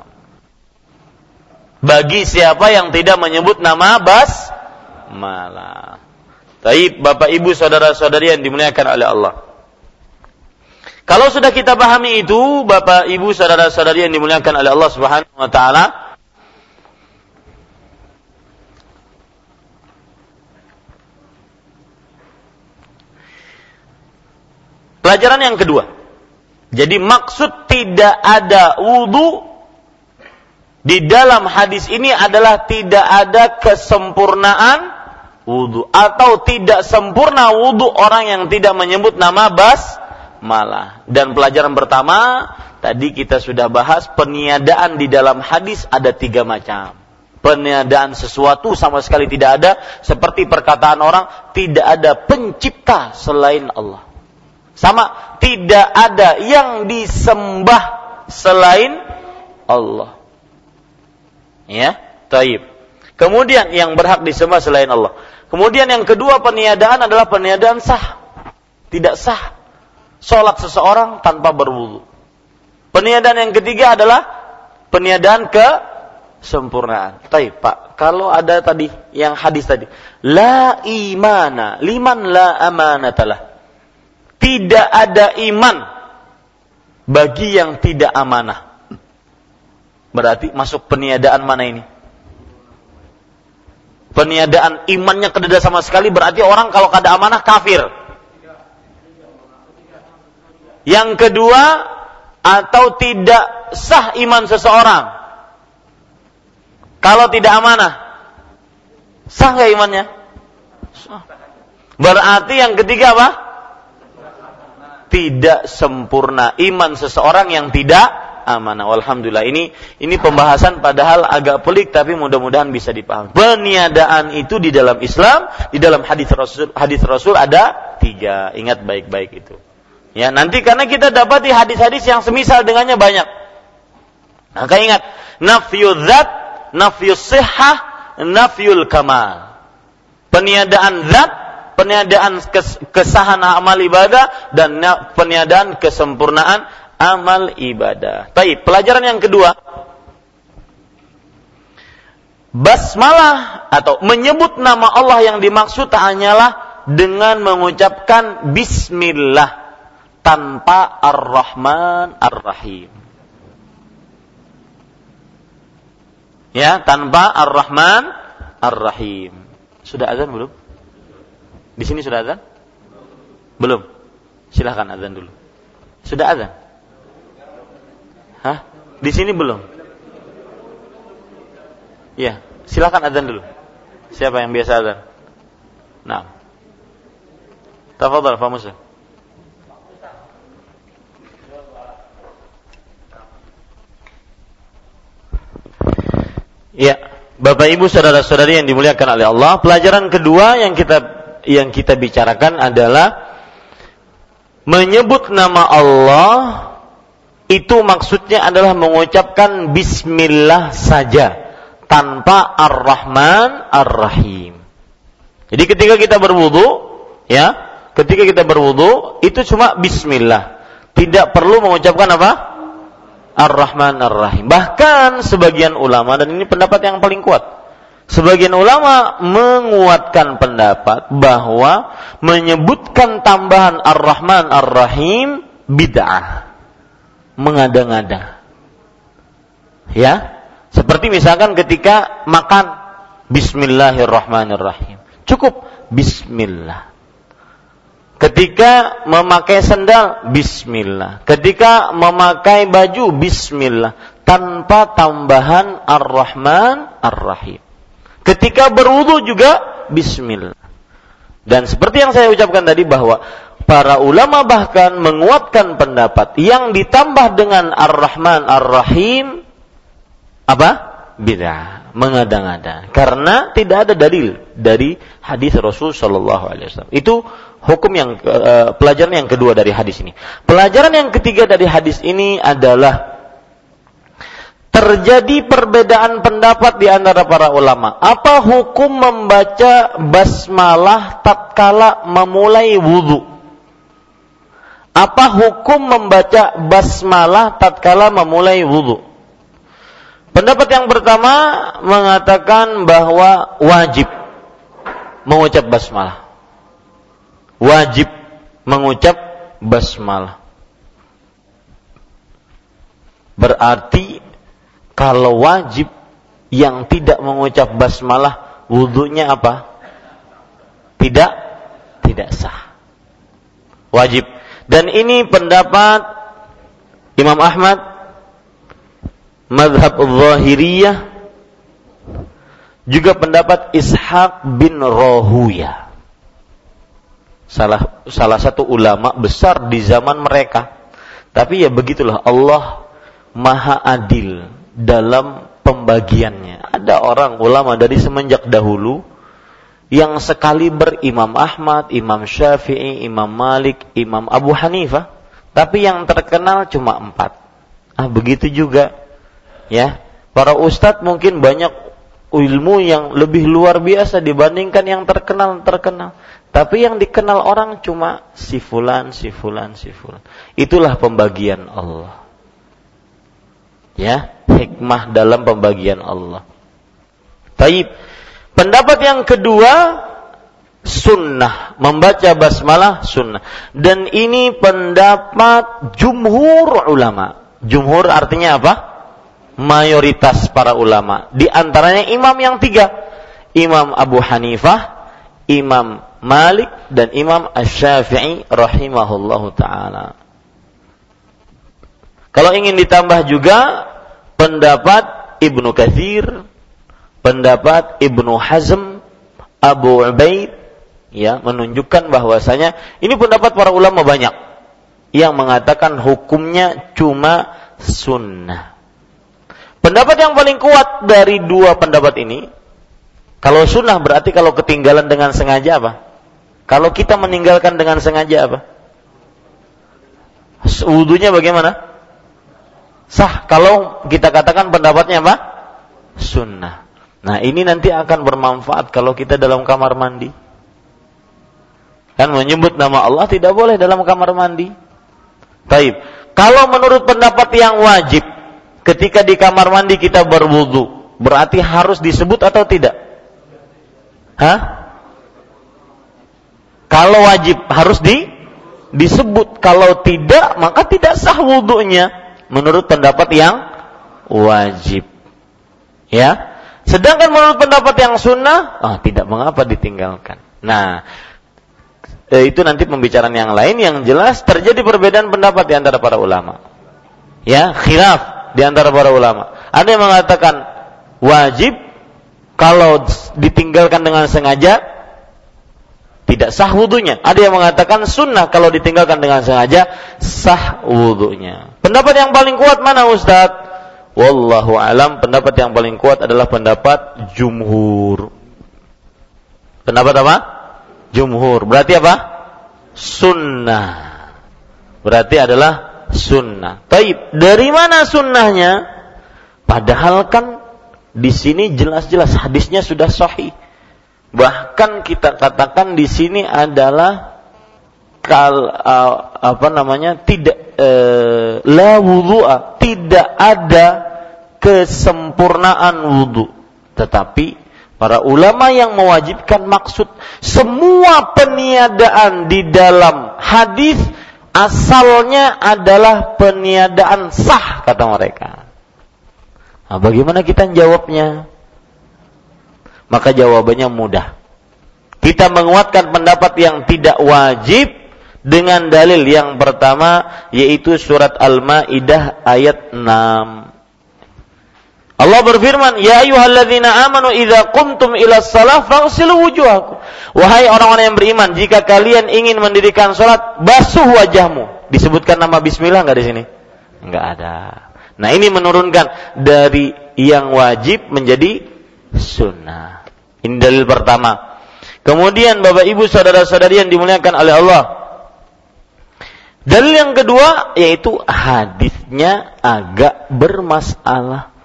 Bagi siapa yang tidak menyebut nama bas malah. Taib Bapak Ibu saudara-saudari yang dimuliakan oleh Allah. Kalau sudah kita pahami itu, Bapak, Ibu, saudara-saudari yang dimuliakan oleh Allah Subhanahu wa taala, Pelajaran yang kedua. Jadi maksud tidak ada wudhu di dalam hadis ini adalah tidak ada kesempurnaan wudhu atau tidak sempurna wudhu orang yang tidak menyebut nama bas malah. Dan pelajaran pertama tadi kita sudah bahas peniadaan di dalam hadis ada tiga macam. Peniadaan sesuatu sama sekali tidak ada seperti perkataan orang tidak ada pencipta selain Allah. Sama tidak ada yang disembah selain Allah. Ya, taib. Kemudian yang berhak disembah selain Allah. Kemudian yang kedua peniadaan adalah peniadaan sah. Tidak sah sholat seseorang tanpa berwudu. Peniadaan yang ketiga adalah peniadaan ke sempurnaan. Tapi Pak, kalau ada tadi yang hadis tadi, la imana liman la amanatalah. Tidak ada iman bagi yang tidak amanah. Berarti masuk peniadaan mana ini? Peniadaan imannya kededa sama sekali berarti orang kalau kada amanah kafir. Yang kedua, atau tidak sah iman seseorang. Kalau tidak amanah, sah nggak imannya? Berarti yang ketiga apa? Tidak sempurna iman seseorang yang tidak amanah. Alhamdulillah ini ini pembahasan padahal agak pelik tapi mudah-mudahan bisa dipahami. Peniadaan itu di dalam Islam, di dalam hadis Rasul hadis Rasul ada tiga. Ingat baik-baik itu. Ya, nanti karena kita dapat di hadis-hadis yang semisal dengannya banyak. Maka ingat, nafiyul zat, nafiyul sihah, nafiyul kamal. Peniadaan zat, peniadaan kesahan amal ibadah dan peniadaan kesempurnaan amal ibadah. Baik, pelajaran yang kedua. Basmalah atau menyebut nama Allah yang dimaksud hanyalah dengan mengucapkan bismillah tanpa Ar-Rahman Ar-Rahim. Ya, tanpa Ar-Rahman Ar-Rahim. Sudah azan belum? Di sini sudah azan? Belum. Silahkan azan dulu. Sudah azan? Hah? Di sini belum? Ya, silahkan azan dulu. Siapa yang biasa azan? Nah. Tafadhal, Pak Musa. Ya, Bapak Ibu saudara-saudari yang dimuliakan oleh Allah, pelajaran kedua yang kita yang kita bicarakan adalah menyebut nama Allah itu maksudnya adalah mengucapkan bismillah saja tanpa ar-Rahman ar-Rahim. Jadi ketika kita berwudu, ya, ketika kita berwudu itu cuma bismillah. Tidak perlu mengucapkan apa? Ar-Rahman Ar-Rahim. Bahkan sebagian ulama dan ini pendapat yang paling kuat. Sebagian ulama menguatkan pendapat bahwa menyebutkan tambahan Ar-Rahman Ar-Rahim bid'ah. Mengada-ngada. Ya, seperti misalkan ketika makan Bismillahirrahmanirrahim. Cukup Bismillah. Ketika memakai sendal, bismillah. Ketika memakai baju, bismillah. Tanpa tambahan ar-Rahman ar-Rahim. Ketika berwudu juga, bismillah. Dan seperti yang saya ucapkan tadi bahwa para ulama bahkan menguatkan pendapat yang ditambah dengan ar-Rahman ar-Rahim apa? Bid'ah, mengada-ngada. Karena tidak ada dalil dari hadis Rasul Shallallahu alaihi wasallam. Itu hukum yang uh, pelajaran yang kedua dari hadis ini. Pelajaran yang ketiga dari hadis ini adalah terjadi perbedaan pendapat di antara para ulama. Apa hukum membaca basmalah tatkala memulai wudhu? Apa hukum membaca basmalah tatkala memulai wudhu? Pendapat yang pertama mengatakan bahwa wajib mengucap basmalah. Wajib mengucap basmalah. Berarti kalau wajib yang tidak mengucap basmalah wudhunya apa? Tidak tidak sah. Wajib. Dan ini pendapat Imam Ahmad Madhab Zahiriyah juga pendapat Ishaq bin Rohuya salah salah satu ulama besar di zaman mereka tapi ya begitulah Allah maha adil dalam pembagiannya. Ada orang ulama dari semenjak dahulu yang sekali berimam Ahmad, Imam Syafi'i, Imam Malik, Imam Abu Hanifah, tapi yang terkenal cuma empat. Ah begitu juga, ya. Para ustadz mungkin banyak ilmu yang lebih luar biasa dibandingkan yang terkenal terkenal. Tapi yang dikenal orang cuma si fulan, si fulan, si fulan. Itulah pembagian Allah. Ya, hikmah dalam pembagian Allah. Taib. Pendapat yang kedua sunnah membaca basmalah sunnah dan ini pendapat jumhur ulama. Jumhur artinya apa? Mayoritas para ulama. Di antaranya imam yang tiga. Imam Abu Hanifah, Imam Malik dan Imam Ash-Syafi'i rahimahullahu taala. Kalau ingin ditambah juga pendapat Ibnu Katsir, pendapat Ibnu Hazm, Abu Ubaid ya menunjukkan bahwasanya ini pendapat para ulama banyak yang mengatakan hukumnya cuma sunnah. Pendapat yang paling kuat dari dua pendapat ini, kalau sunnah berarti kalau ketinggalan dengan sengaja apa? Kalau kita meninggalkan dengan sengaja apa? Wudhunya bagaimana? sah kalau kita katakan pendapatnya apa? Sunnah. Nah ini nanti akan bermanfaat kalau kita dalam kamar mandi. Kan menyebut nama Allah tidak boleh dalam kamar mandi. Taib. Kalau menurut pendapat yang wajib, ketika di kamar mandi kita berwudu, berarti harus disebut atau tidak? Hah? Kalau wajib harus di disebut, kalau tidak maka tidak sah wudhunya menurut pendapat yang wajib. Ya. Sedangkan menurut pendapat yang sunnah, oh, tidak mengapa ditinggalkan. Nah, eh, itu nanti pembicaraan yang lain yang jelas terjadi perbedaan pendapat di antara para ulama. Ya, khilaf di antara para ulama. Ada yang mengatakan wajib kalau ditinggalkan dengan sengaja tidak sah wudhunya. Ada yang mengatakan sunnah kalau ditinggalkan dengan sengaja sah wudhunya. Pendapat yang paling kuat mana Ustaz? Wallahu alam pendapat yang paling kuat adalah pendapat jumhur. Pendapat apa? Jumhur. Berarti apa? Sunnah. Berarti adalah sunnah. Taib. Dari mana sunnahnya? Padahal kan di sini jelas-jelas hadisnya sudah sahih Bahkan kita katakan di sini adalah kal apa namanya tidak uh, la wudu'a, tidak ada kesempurnaan wudu. Tetapi para ulama yang mewajibkan maksud semua peniadaan di dalam hadis asalnya adalah peniadaan sah kata mereka. Nah, bagaimana kita jawabnya? Maka jawabannya mudah. Kita menguatkan pendapat yang tidak wajib dengan dalil yang pertama yaitu surat Al-Maidah ayat 6. Allah berfirman, "Ya ayyuhalladzina amanu idza qumtum ila shalah faghsilu wujuhakum." Wahai orang-orang yang beriman, jika kalian ingin mendirikan salat, basuh wajahmu. Disebutkan nama bismillah enggak di sini? Enggak ada. Nah, ini menurunkan dari yang wajib menjadi sunnah. Ini dalil pertama. Kemudian Bapak Ibu saudara-saudari yang dimuliakan oleh Allah. Dalil yang kedua yaitu hadisnya agak bermasalah.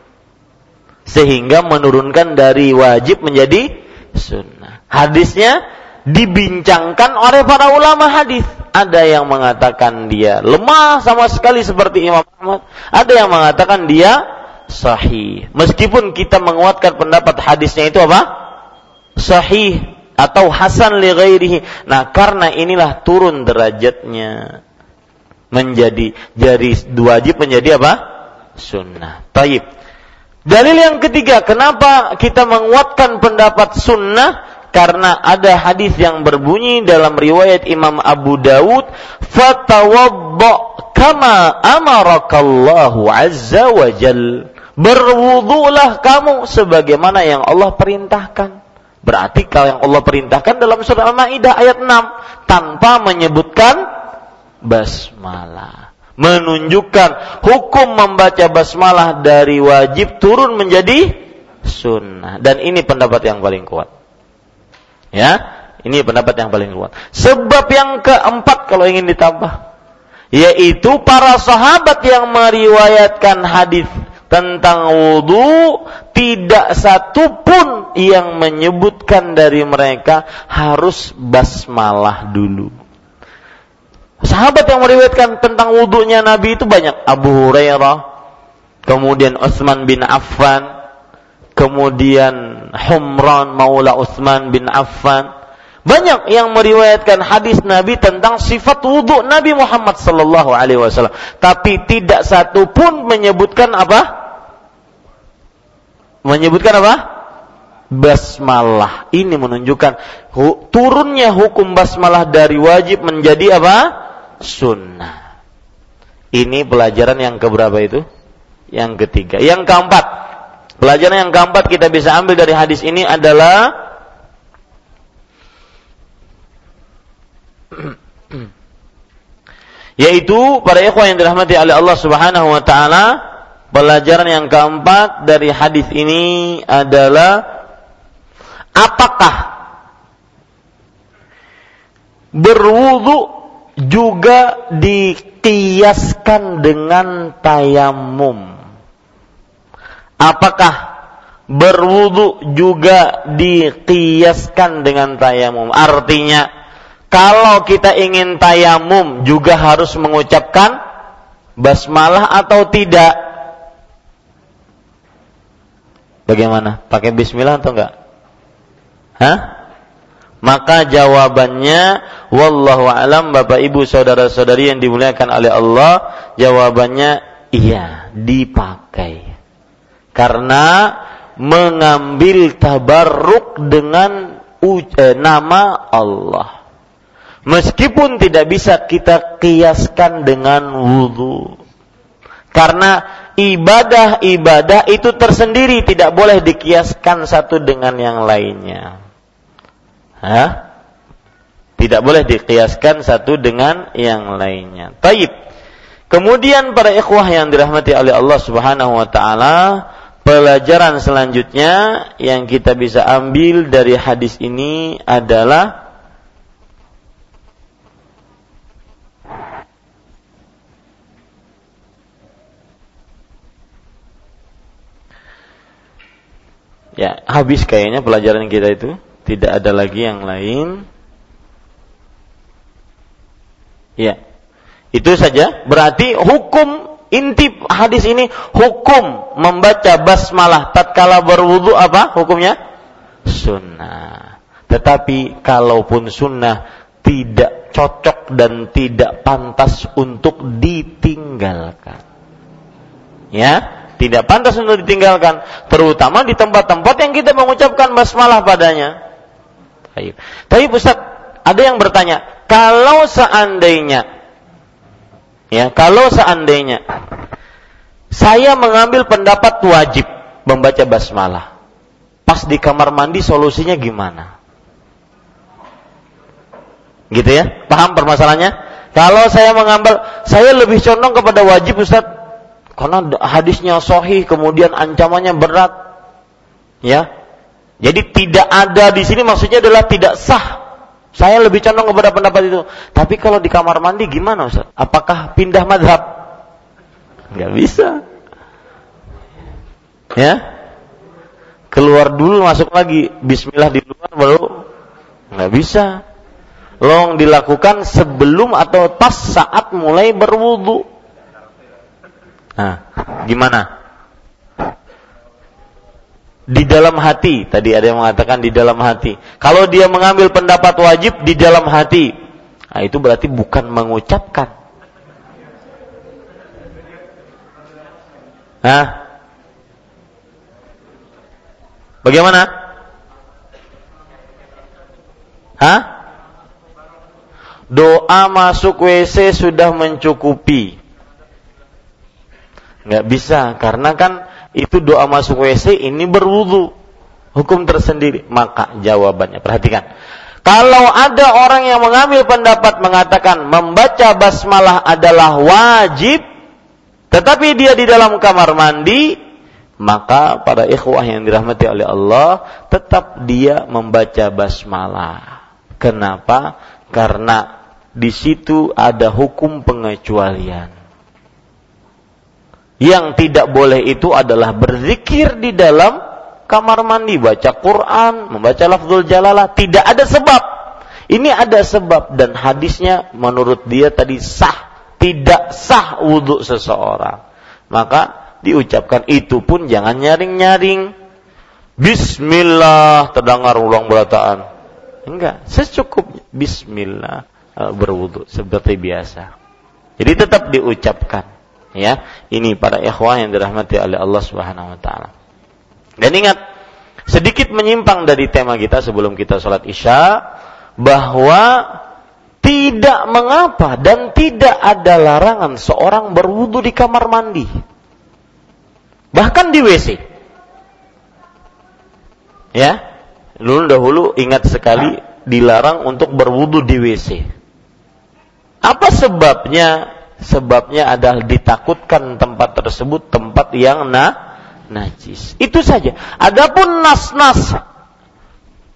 Sehingga menurunkan dari wajib menjadi sunnah. Hadisnya dibincangkan oleh para ulama hadis. Ada yang mengatakan dia lemah sama sekali seperti Imam Ahmad. Ada yang mengatakan dia sahih. Meskipun kita menguatkan pendapat hadisnya itu apa? Sahih atau hasan li ghairihi. Nah, karena inilah turun derajatnya menjadi jadi wajib menjadi apa? Sunnah. Taib. Dalil yang ketiga, kenapa kita menguatkan pendapat sunnah? karena ada hadis yang berbunyi dalam riwayat Imam Abu Dawud fatawadda kama amarakallahu azza wa jal. Berwudulah kamu sebagaimana yang Allah perintahkan. Berarti kalau yang Allah perintahkan dalam surah Al-Maidah ayat 6 tanpa menyebutkan basmalah menunjukkan hukum membaca basmalah dari wajib turun menjadi sunnah dan ini pendapat yang paling kuat Ya, ini pendapat yang paling kuat. Sebab yang keempat kalau ingin ditambah, yaitu para sahabat yang meriwayatkan hadis tentang wudhu tidak satu pun yang menyebutkan dari mereka harus basmalah dulu. Sahabat yang meriwayatkan tentang wudhunya Nabi itu banyak. Abu Hurairah, kemudian Utsman bin Affan, kemudian Humran Maula Utsman bin Affan. Banyak yang meriwayatkan hadis Nabi tentang sifat wudhu Nabi Muhammad sallallahu alaihi wasallam, tapi tidak satu pun menyebutkan apa? Menyebutkan apa? Basmalah. Ini menunjukkan hu, turunnya hukum basmalah dari wajib menjadi apa? Sunnah. Ini pelajaran yang keberapa itu? Yang ketiga. Yang keempat, Pelajaran yang keempat kita bisa ambil dari hadis ini adalah yaitu para ikhwan yang dirahmati oleh Allah Subhanahu wa taala, pelajaran yang keempat dari hadis ini adalah apakah berwudu juga dikiaskan dengan tayamum? Apakah berwudu juga dikiaskan dengan tayamum? Artinya, kalau kita ingin tayamum juga harus mengucapkan basmalah atau tidak? Bagaimana? Pakai bismillah atau enggak? Hah? Maka jawabannya wallahu alam Bapak Ibu saudara-saudari yang dimuliakan oleh Allah, jawabannya iya, dipakai karena mengambil tabarruk dengan eh, nama Allah. Meskipun tidak bisa kita kiaskan dengan wudhu. Karena ibadah-ibadah itu tersendiri tidak boleh dikiaskan satu dengan yang lainnya. Tidak boleh dikiaskan satu dengan yang lainnya. Taib. Kemudian para ikhwah yang dirahmati oleh Allah Subhanahu wa taala, Pelajaran selanjutnya yang kita bisa ambil dari hadis ini adalah Ya, habis kayaknya pelajaran kita itu. Tidak ada lagi yang lain. Ya. Itu saja. Berarti hukum Inti hadis ini hukum membaca basmalah tatkala berwudu apa hukumnya? Sunnah. Tetapi kalaupun sunnah tidak cocok dan tidak pantas untuk ditinggalkan. Ya, tidak pantas untuk ditinggalkan, terutama di tempat-tempat yang kita mengucapkan basmalah padanya. Tapi, Ustaz, ada yang bertanya, kalau seandainya Ya, kalau seandainya saya mengambil pendapat wajib membaca basmalah, pas di kamar mandi solusinya gimana? Gitu ya? Paham permasalahannya? Kalau saya mengambil, saya lebih condong kepada wajib Ustaz. Karena hadisnya sohi, kemudian ancamannya berat. Ya. Jadi tidak ada di sini maksudnya adalah tidak sah saya lebih condong kepada pendapat itu. Tapi kalau di kamar mandi gimana Ustaz? Apakah pindah madhab? Gak bisa. Ya. keluar dulu masuk lagi bismillah di luar baru nggak bisa long dilakukan sebelum atau pas saat mulai berwudu nah gimana di dalam hati tadi ada yang mengatakan di dalam hati kalau dia mengambil pendapat wajib di dalam hati nah itu berarti bukan mengucapkan Hah? Bagaimana? Hah? Doa masuk WC sudah mencukupi. Nggak bisa, karena kan itu doa masuk WC ini berwudu. Hukum tersendiri. Maka jawabannya, perhatikan. Kalau ada orang yang mengambil pendapat mengatakan membaca basmalah adalah wajib, tetapi dia di dalam kamar mandi, maka para ikhwah yang dirahmati oleh Allah tetap dia membaca basmalah. Kenapa? Karena di situ ada hukum pengecualian. Yang tidak boleh itu adalah berzikir di dalam kamar mandi, baca Quran, membaca lafzul jalalah, tidak ada sebab. Ini ada sebab dan hadisnya menurut dia tadi sah, tidak sah wudhu seseorang. Maka diucapkan itu pun jangan nyaring-nyaring. Bismillah terdengar ulang berataan. Enggak, secukupnya bismillah eh, berwudu seperti biasa. Jadi tetap diucapkan ya. Ini para ikhwah yang dirahmati oleh Allah Subhanahu wa taala. Dan ingat, sedikit menyimpang dari tema kita sebelum kita sholat Isya bahwa tidak mengapa dan tidak ada larangan seorang berwudu di kamar mandi bahkan di WC. Ya, dulu dahulu ingat sekali dilarang untuk berwudu di WC. Apa sebabnya? Sebabnya adalah ditakutkan tempat tersebut tempat yang na najis. Itu saja. Adapun nas-nas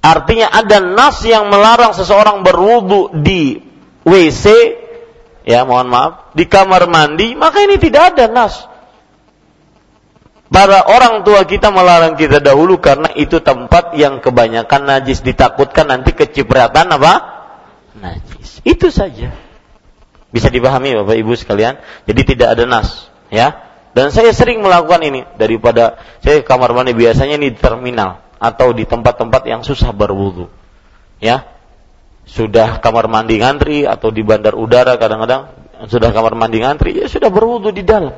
artinya ada nas yang melarang seseorang berwudu di WC ya mohon maaf di kamar mandi maka ini tidak ada nas Para orang tua kita melarang kita dahulu karena itu tempat yang kebanyakan najis ditakutkan nanti kecipratan apa? Najis. Itu saja. Bisa dipahami Bapak Ibu sekalian. Jadi tidak ada nas, ya. Dan saya sering melakukan ini daripada saya kamar mandi biasanya ini di terminal atau di tempat-tempat yang susah berwudu. Ya. Sudah kamar mandi ngantri atau di bandar udara kadang-kadang sudah kamar mandi ngantri ya sudah berwudu di dalam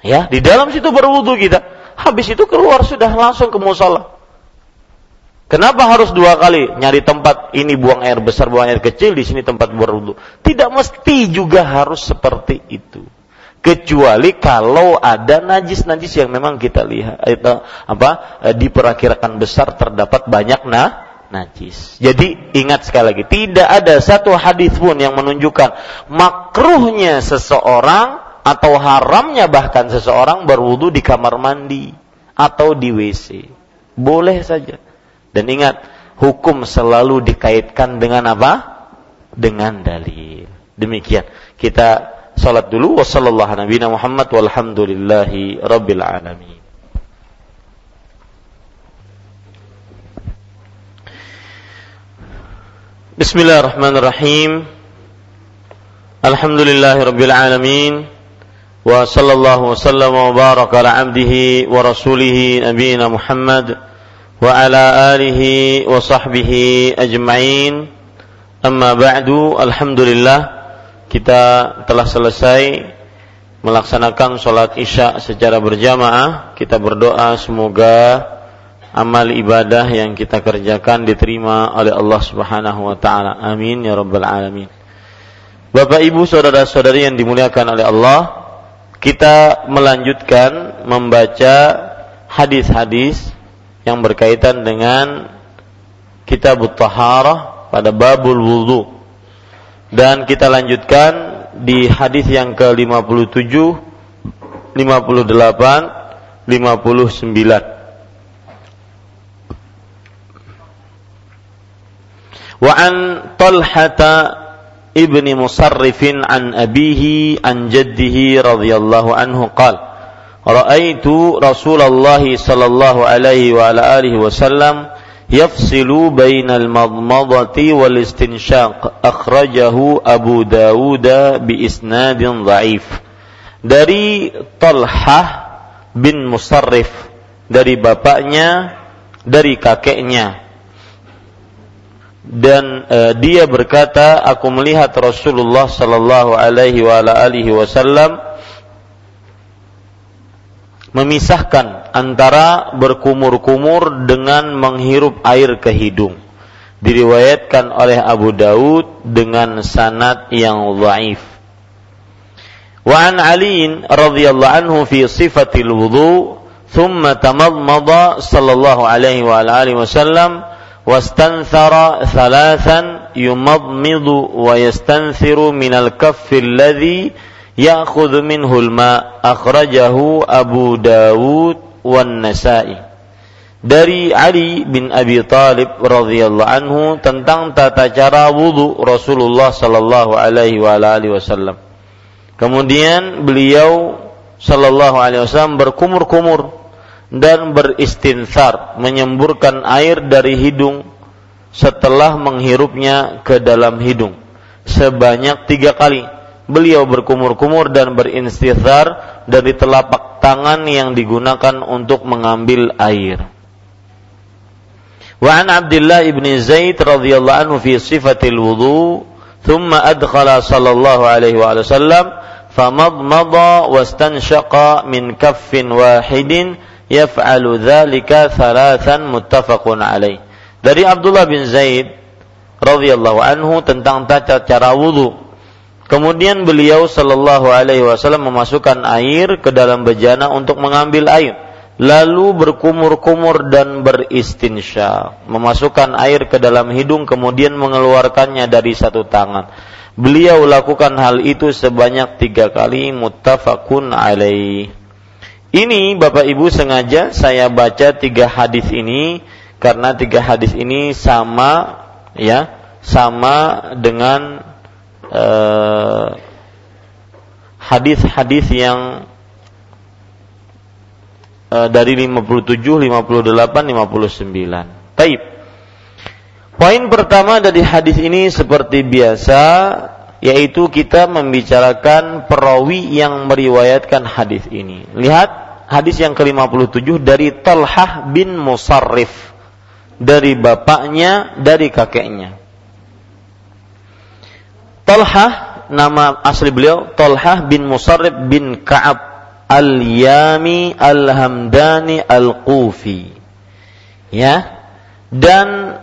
Ya, di dalam situ berwudu kita. Habis itu keluar sudah langsung ke musola. Kenapa harus dua kali nyari tempat ini buang air besar, buang air kecil, di sini tempat berwudu? Tidak mesti juga harus seperti itu. Kecuali kalau ada najis-najis yang memang kita lihat itu apa eh, diperkirakan besar terdapat banyak nah najis. Jadi ingat sekali lagi, tidak ada satu hadis pun yang menunjukkan makruhnya seseorang atau haramnya bahkan seseorang berwudu di kamar mandi atau di WC. Boleh saja. Dan ingat, hukum selalu dikaitkan dengan apa? Dengan dalil. Demikian. Kita salat dulu. Wassalamualaikum warahmatullahi wabarakatuh. walhamdulillahi. Bismillahirrahmanirrahim. Alhamdulillahi rabbil alamin. Wa sallallahu wa sallam wa baraka ala abdihi wa rasulihi nabiyina Muhammad. وعلى آله وصحبه أجمعين أما بعد الحمد لله kita telah selesai melaksanakan sholat isya secara berjamaah kita berdoa semoga amal ibadah yang kita kerjakan diterima oleh Allah Subhanahu wa taala amin ya rabbal alamin Bapak Ibu saudara-saudari yang dimuliakan oleh Allah kita melanjutkan membaca hadis-hadis yang berkaitan dengan kitab taharah pada babul wudhu Dan kita lanjutkan di hadis yang ke-57, 58, 59. Wa an Talhata ibni Musarrifin an abihi an jaddihi radhiyallahu anhu qala ra'aitu Rasulullah sallallahu alaihi wa ala alihi wasallam yafsilu bainal madmadati wal istinsyaq akhrajahu Abu Dawud bi isnadin dhaif. Dari Talhah bin Musarrif. Dari bapaknya dari kakeknya. Dan uh, dia berkata aku melihat Rasulullah sallallahu alaihi wa alihi wasallam memisahkan antara berkumur-kumur dengan menghirup air ke hidung diriwayatkan oleh Abu Daud dengan sanad yang dhaif wa an Ali radhiyallahu anhu fi sifatil wudu thumma tamadmada sallallahu alaihi wa alihi wasallam واستنثر ثلاثا يمضمض ويستنثر من الكف الذي ya'khudhu minhul ma akhrajahu Abu Dawud wan Nasa'i dari Ali bin Abi Talib radhiyallahu anhu tentang tata cara wudhu Rasulullah sallallahu alaihi wa alihi wasallam. Kemudian beliau sallallahu alaihi wasallam berkumur-kumur dan beristinsar menyemburkan air dari hidung setelah menghirupnya ke dalam hidung sebanyak tiga kali beliau berkumur-kumur dan beristinsar dari telapak tangan yang digunakan untuk mengambil air. Wa an Abdullah ibn Zaid radhiyallahu anhu fi sifatil wudu thumma adkhala sallallahu alaihi wa sallam famadmada wastanshaqa min kaffin wahidin yaf'alu dzalika thalathan muttafaqun alaih. Dari Abdullah bin Zaid radhiyallahu anhu tentang tata cara wudu. Kemudian beliau sallallahu alaihi wasallam memasukkan air ke dalam bejana untuk mengambil air. Lalu berkumur-kumur dan beristinsya. Memasukkan air ke dalam hidung kemudian mengeluarkannya dari satu tangan. Beliau lakukan hal itu sebanyak tiga kali muttafaqun alaih. Ini Bapak Ibu sengaja saya baca tiga hadis ini karena tiga hadis ini sama ya sama dengan hadis-hadis uh, yang uh, dari 57, 58, 59. Taib. Poin pertama dari hadis ini seperti biasa yaitu kita membicarakan perawi yang meriwayatkan hadis ini. Lihat hadis yang ke-57 dari Talhah bin Musarrif dari bapaknya dari kakeknya. Talhah nama asli beliau Talhah bin Musarrif bin Ka'ab Al-Yami Al-Hamdani Al-Qufi. Ya. Dan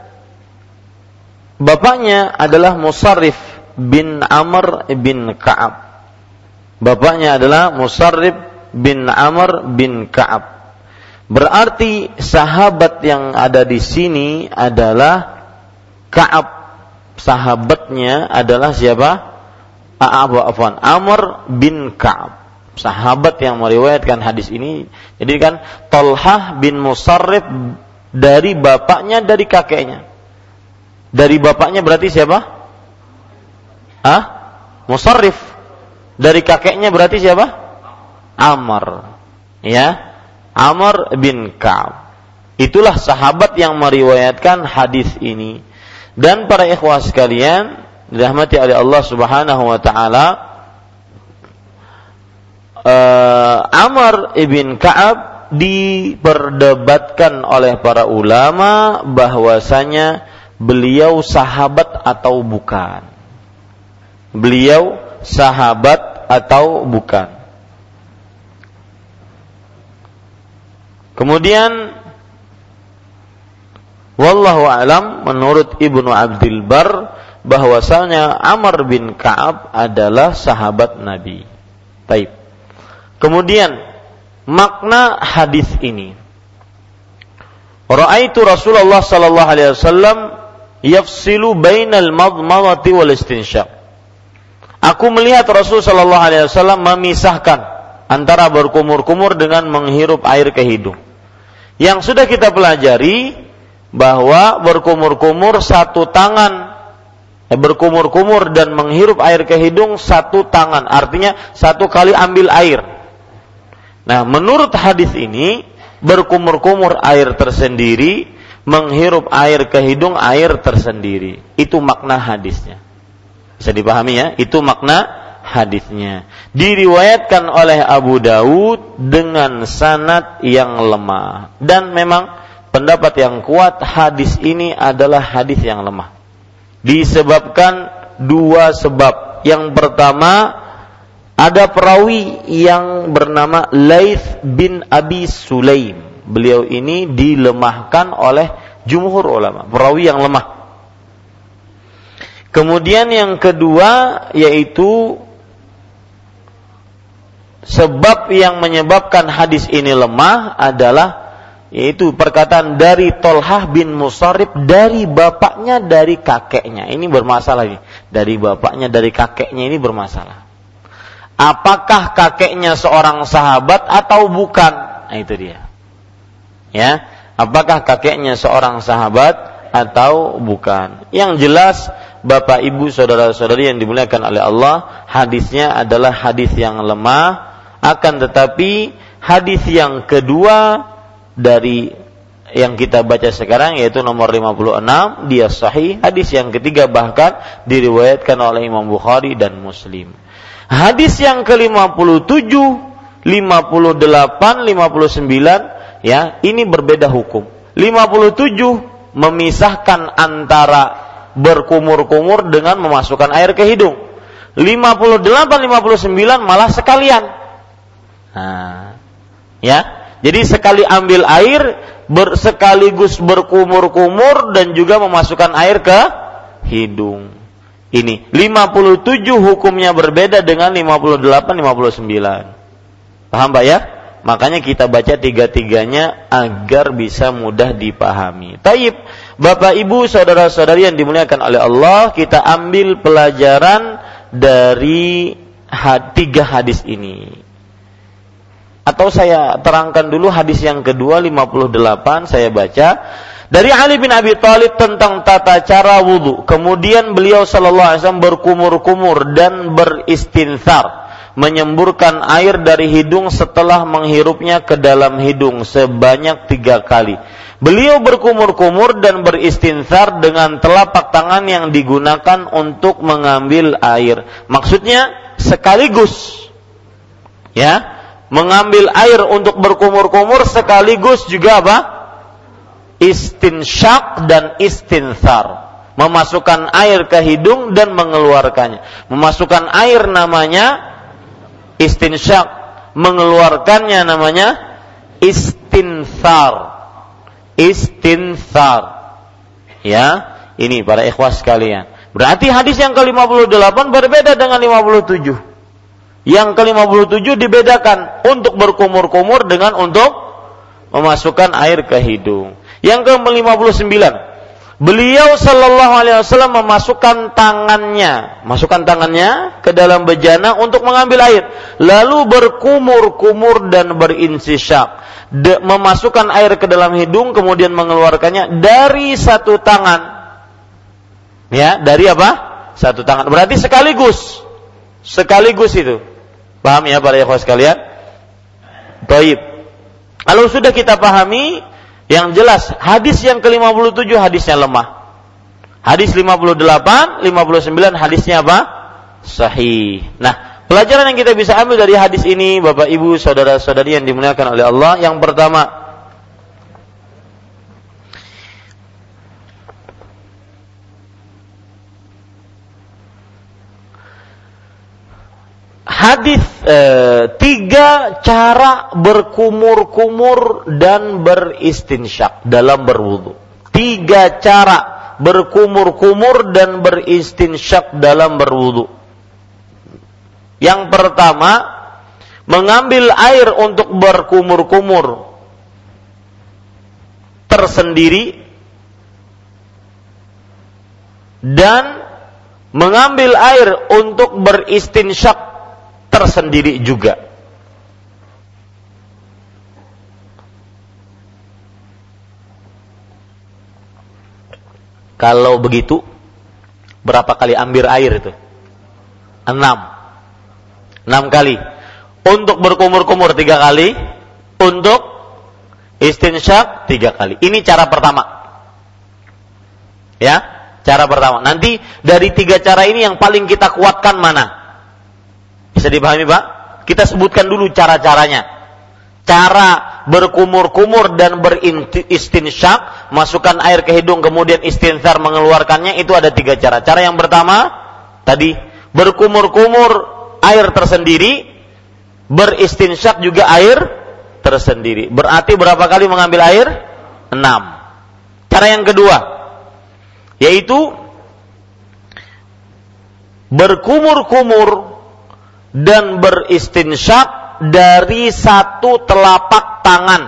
bapaknya adalah Musarrif bin Amr bin Ka'ab. Bapaknya adalah Musarrib bin Amr bin Ka'ab. Berarti sahabat yang ada di sini adalah Ka'ab. Sahabatnya adalah siapa? Abu Afwan. Amr bin Ka'ab. Sahabat yang meriwayatkan hadis ini. Jadi kan Tolhah bin Musarrib dari bapaknya dari kakeknya. Dari bapaknya berarti siapa? Ah, Musarrif. Dari kakeknya berarti siapa? Amr. Ya. Amr bin Ka'ab. Itulah sahabat yang meriwayatkan hadis ini. Dan para ikhwah sekalian, dirahmati oleh Allah Subhanahu wa taala, uh, Amr ibn Ka'ab diperdebatkan oleh para ulama bahwasanya beliau sahabat atau bukan beliau sahabat atau bukan. Kemudian wallahu alam menurut Ibnu Abdul Bar bahwasanya Amr bin Ka'ab adalah sahabat Nabi. Taib. Kemudian makna hadis ini. Ra'aitu Rasulullah sallallahu alaihi wasallam yafsilu bainal madmadati wal istinsyaq. Aku melihat Rasul Shallallahu Alaihi Wasallam memisahkan antara berkumur-kumur dengan menghirup air ke hidung. Yang sudah kita pelajari bahwa berkumur-kumur satu tangan, eh, berkumur-kumur dan menghirup air ke hidung satu tangan, artinya satu kali ambil air. Nah, menurut hadis ini berkumur-kumur air tersendiri, menghirup air ke hidung air tersendiri. Itu makna hadisnya. Bisa dipahami ya? Itu makna hadisnya. Diriwayatkan oleh Abu Daud dengan sanad yang lemah. Dan memang pendapat yang kuat hadis ini adalah hadis yang lemah. Disebabkan dua sebab. Yang pertama ada perawi yang bernama Laith bin Abi Sulaim. Beliau ini dilemahkan oleh jumhur ulama, perawi yang lemah. Kemudian yang kedua yaitu sebab yang menyebabkan hadis ini lemah adalah yaitu perkataan dari Tolhah bin Musarib dari bapaknya dari kakeknya. Ini bermasalah ini. Dari bapaknya dari kakeknya ini bermasalah apakah kakeknya seorang sahabat atau bukan? Nah, itu dia. Ya, apakah kakeknya seorang sahabat atau bukan? Yang jelas Bapak Ibu saudara-saudari yang dimuliakan oleh Allah, hadisnya adalah hadis yang lemah akan tetapi hadis yang kedua dari yang kita baca sekarang yaitu nomor 56 dia sahih hadis yang ketiga bahkan diriwayatkan oleh Imam Bukhari dan Muslim Hadis yang ke-57, 58, 59 ya, ini berbeda hukum. 57 memisahkan antara berkumur-kumur dengan memasukkan air ke hidung. 58, 59 malah sekalian. Nah, ya. Jadi sekali ambil air ber, sekaligus berkumur-kumur dan juga memasukkan air ke hidung. Ini 57 hukumnya berbeda dengan 58 59 paham Pak ya? Makanya kita baca tiga-tiganya agar bisa mudah dipahami. Taib Bapak Ibu saudara-saudari yang dimuliakan oleh Allah kita ambil pelajaran dari tiga hadis ini atau saya terangkan dulu hadis yang kedua 58 saya baca dari Ali bin Abi Thalib tentang tata cara wudhu. Kemudian beliau Shallallahu Alaihi Wasallam berkumur-kumur dan beristinsar, menyemburkan air dari hidung setelah menghirupnya ke dalam hidung sebanyak tiga kali. Beliau berkumur-kumur dan beristinsar dengan telapak tangan yang digunakan untuk mengambil air. Maksudnya sekaligus, ya, mengambil air untuk berkumur-kumur sekaligus juga apa? istinsyak dan istinsar memasukkan air ke hidung dan mengeluarkannya. Memasukkan air namanya istinsyak mengeluarkannya namanya istinsar istinsar ya ini para ikhwas sekalian. Berarti hadis yang ke-58 berbeda dengan 57 yang ke-57 dibedakan untuk berkumur-kumur dengan untuk memasukkan air ke hidung yang ke-59, beliau sallallahu alaihi wasallam memasukkan tangannya, masukkan tangannya ke dalam bejana untuk mengambil air, lalu berkumur-kumur dan berinsisyak, de, memasukkan air ke dalam hidung kemudian mengeluarkannya dari satu tangan. Ya, dari apa? Satu tangan. Berarti sekaligus. Sekaligus itu. Paham ya para ikhwas sekalian? Baik. Kalau sudah kita pahami, yang jelas hadis yang ke-57 hadisnya lemah. Hadis 58, 59 hadisnya apa? Sahih. Nah, pelajaran yang kita bisa ambil dari hadis ini Bapak Ibu, saudara-saudari yang dimuliakan oleh Allah, yang pertama hadis e, tiga cara berkumur-kumur dan beristinsyak dalam berwudu. Tiga cara berkumur-kumur dan beristinsyak dalam berwudu. Yang pertama, mengambil air untuk berkumur-kumur tersendiri dan mengambil air untuk beristinsyak tersendiri juga. Kalau begitu, berapa kali ambil air itu? Enam. Enam kali. untuk berkumur-kumur tiga kali, untuk istinsyak tiga kali. Ini cara pertama. Ya, cara pertama. Nanti dari tiga cara ini yang paling kita kuatkan mana? Bisa dipahami Pak? Kita sebutkan dulu cara-caranya. Cara berkumur-kumur dan beristinsyak, masukkan air ke hidung kemudian istinsar mengeluarkannya itu ada tiga cara. Cara yang pertama tadi berkumur-kumur air tersendiri, beristinsyak juga air tersendiri. Berarti berapa kali mengambil air? Enam. Cara yang kedua yaitu berkumur-kumur dan beristinsyak dari satu telapak tangan.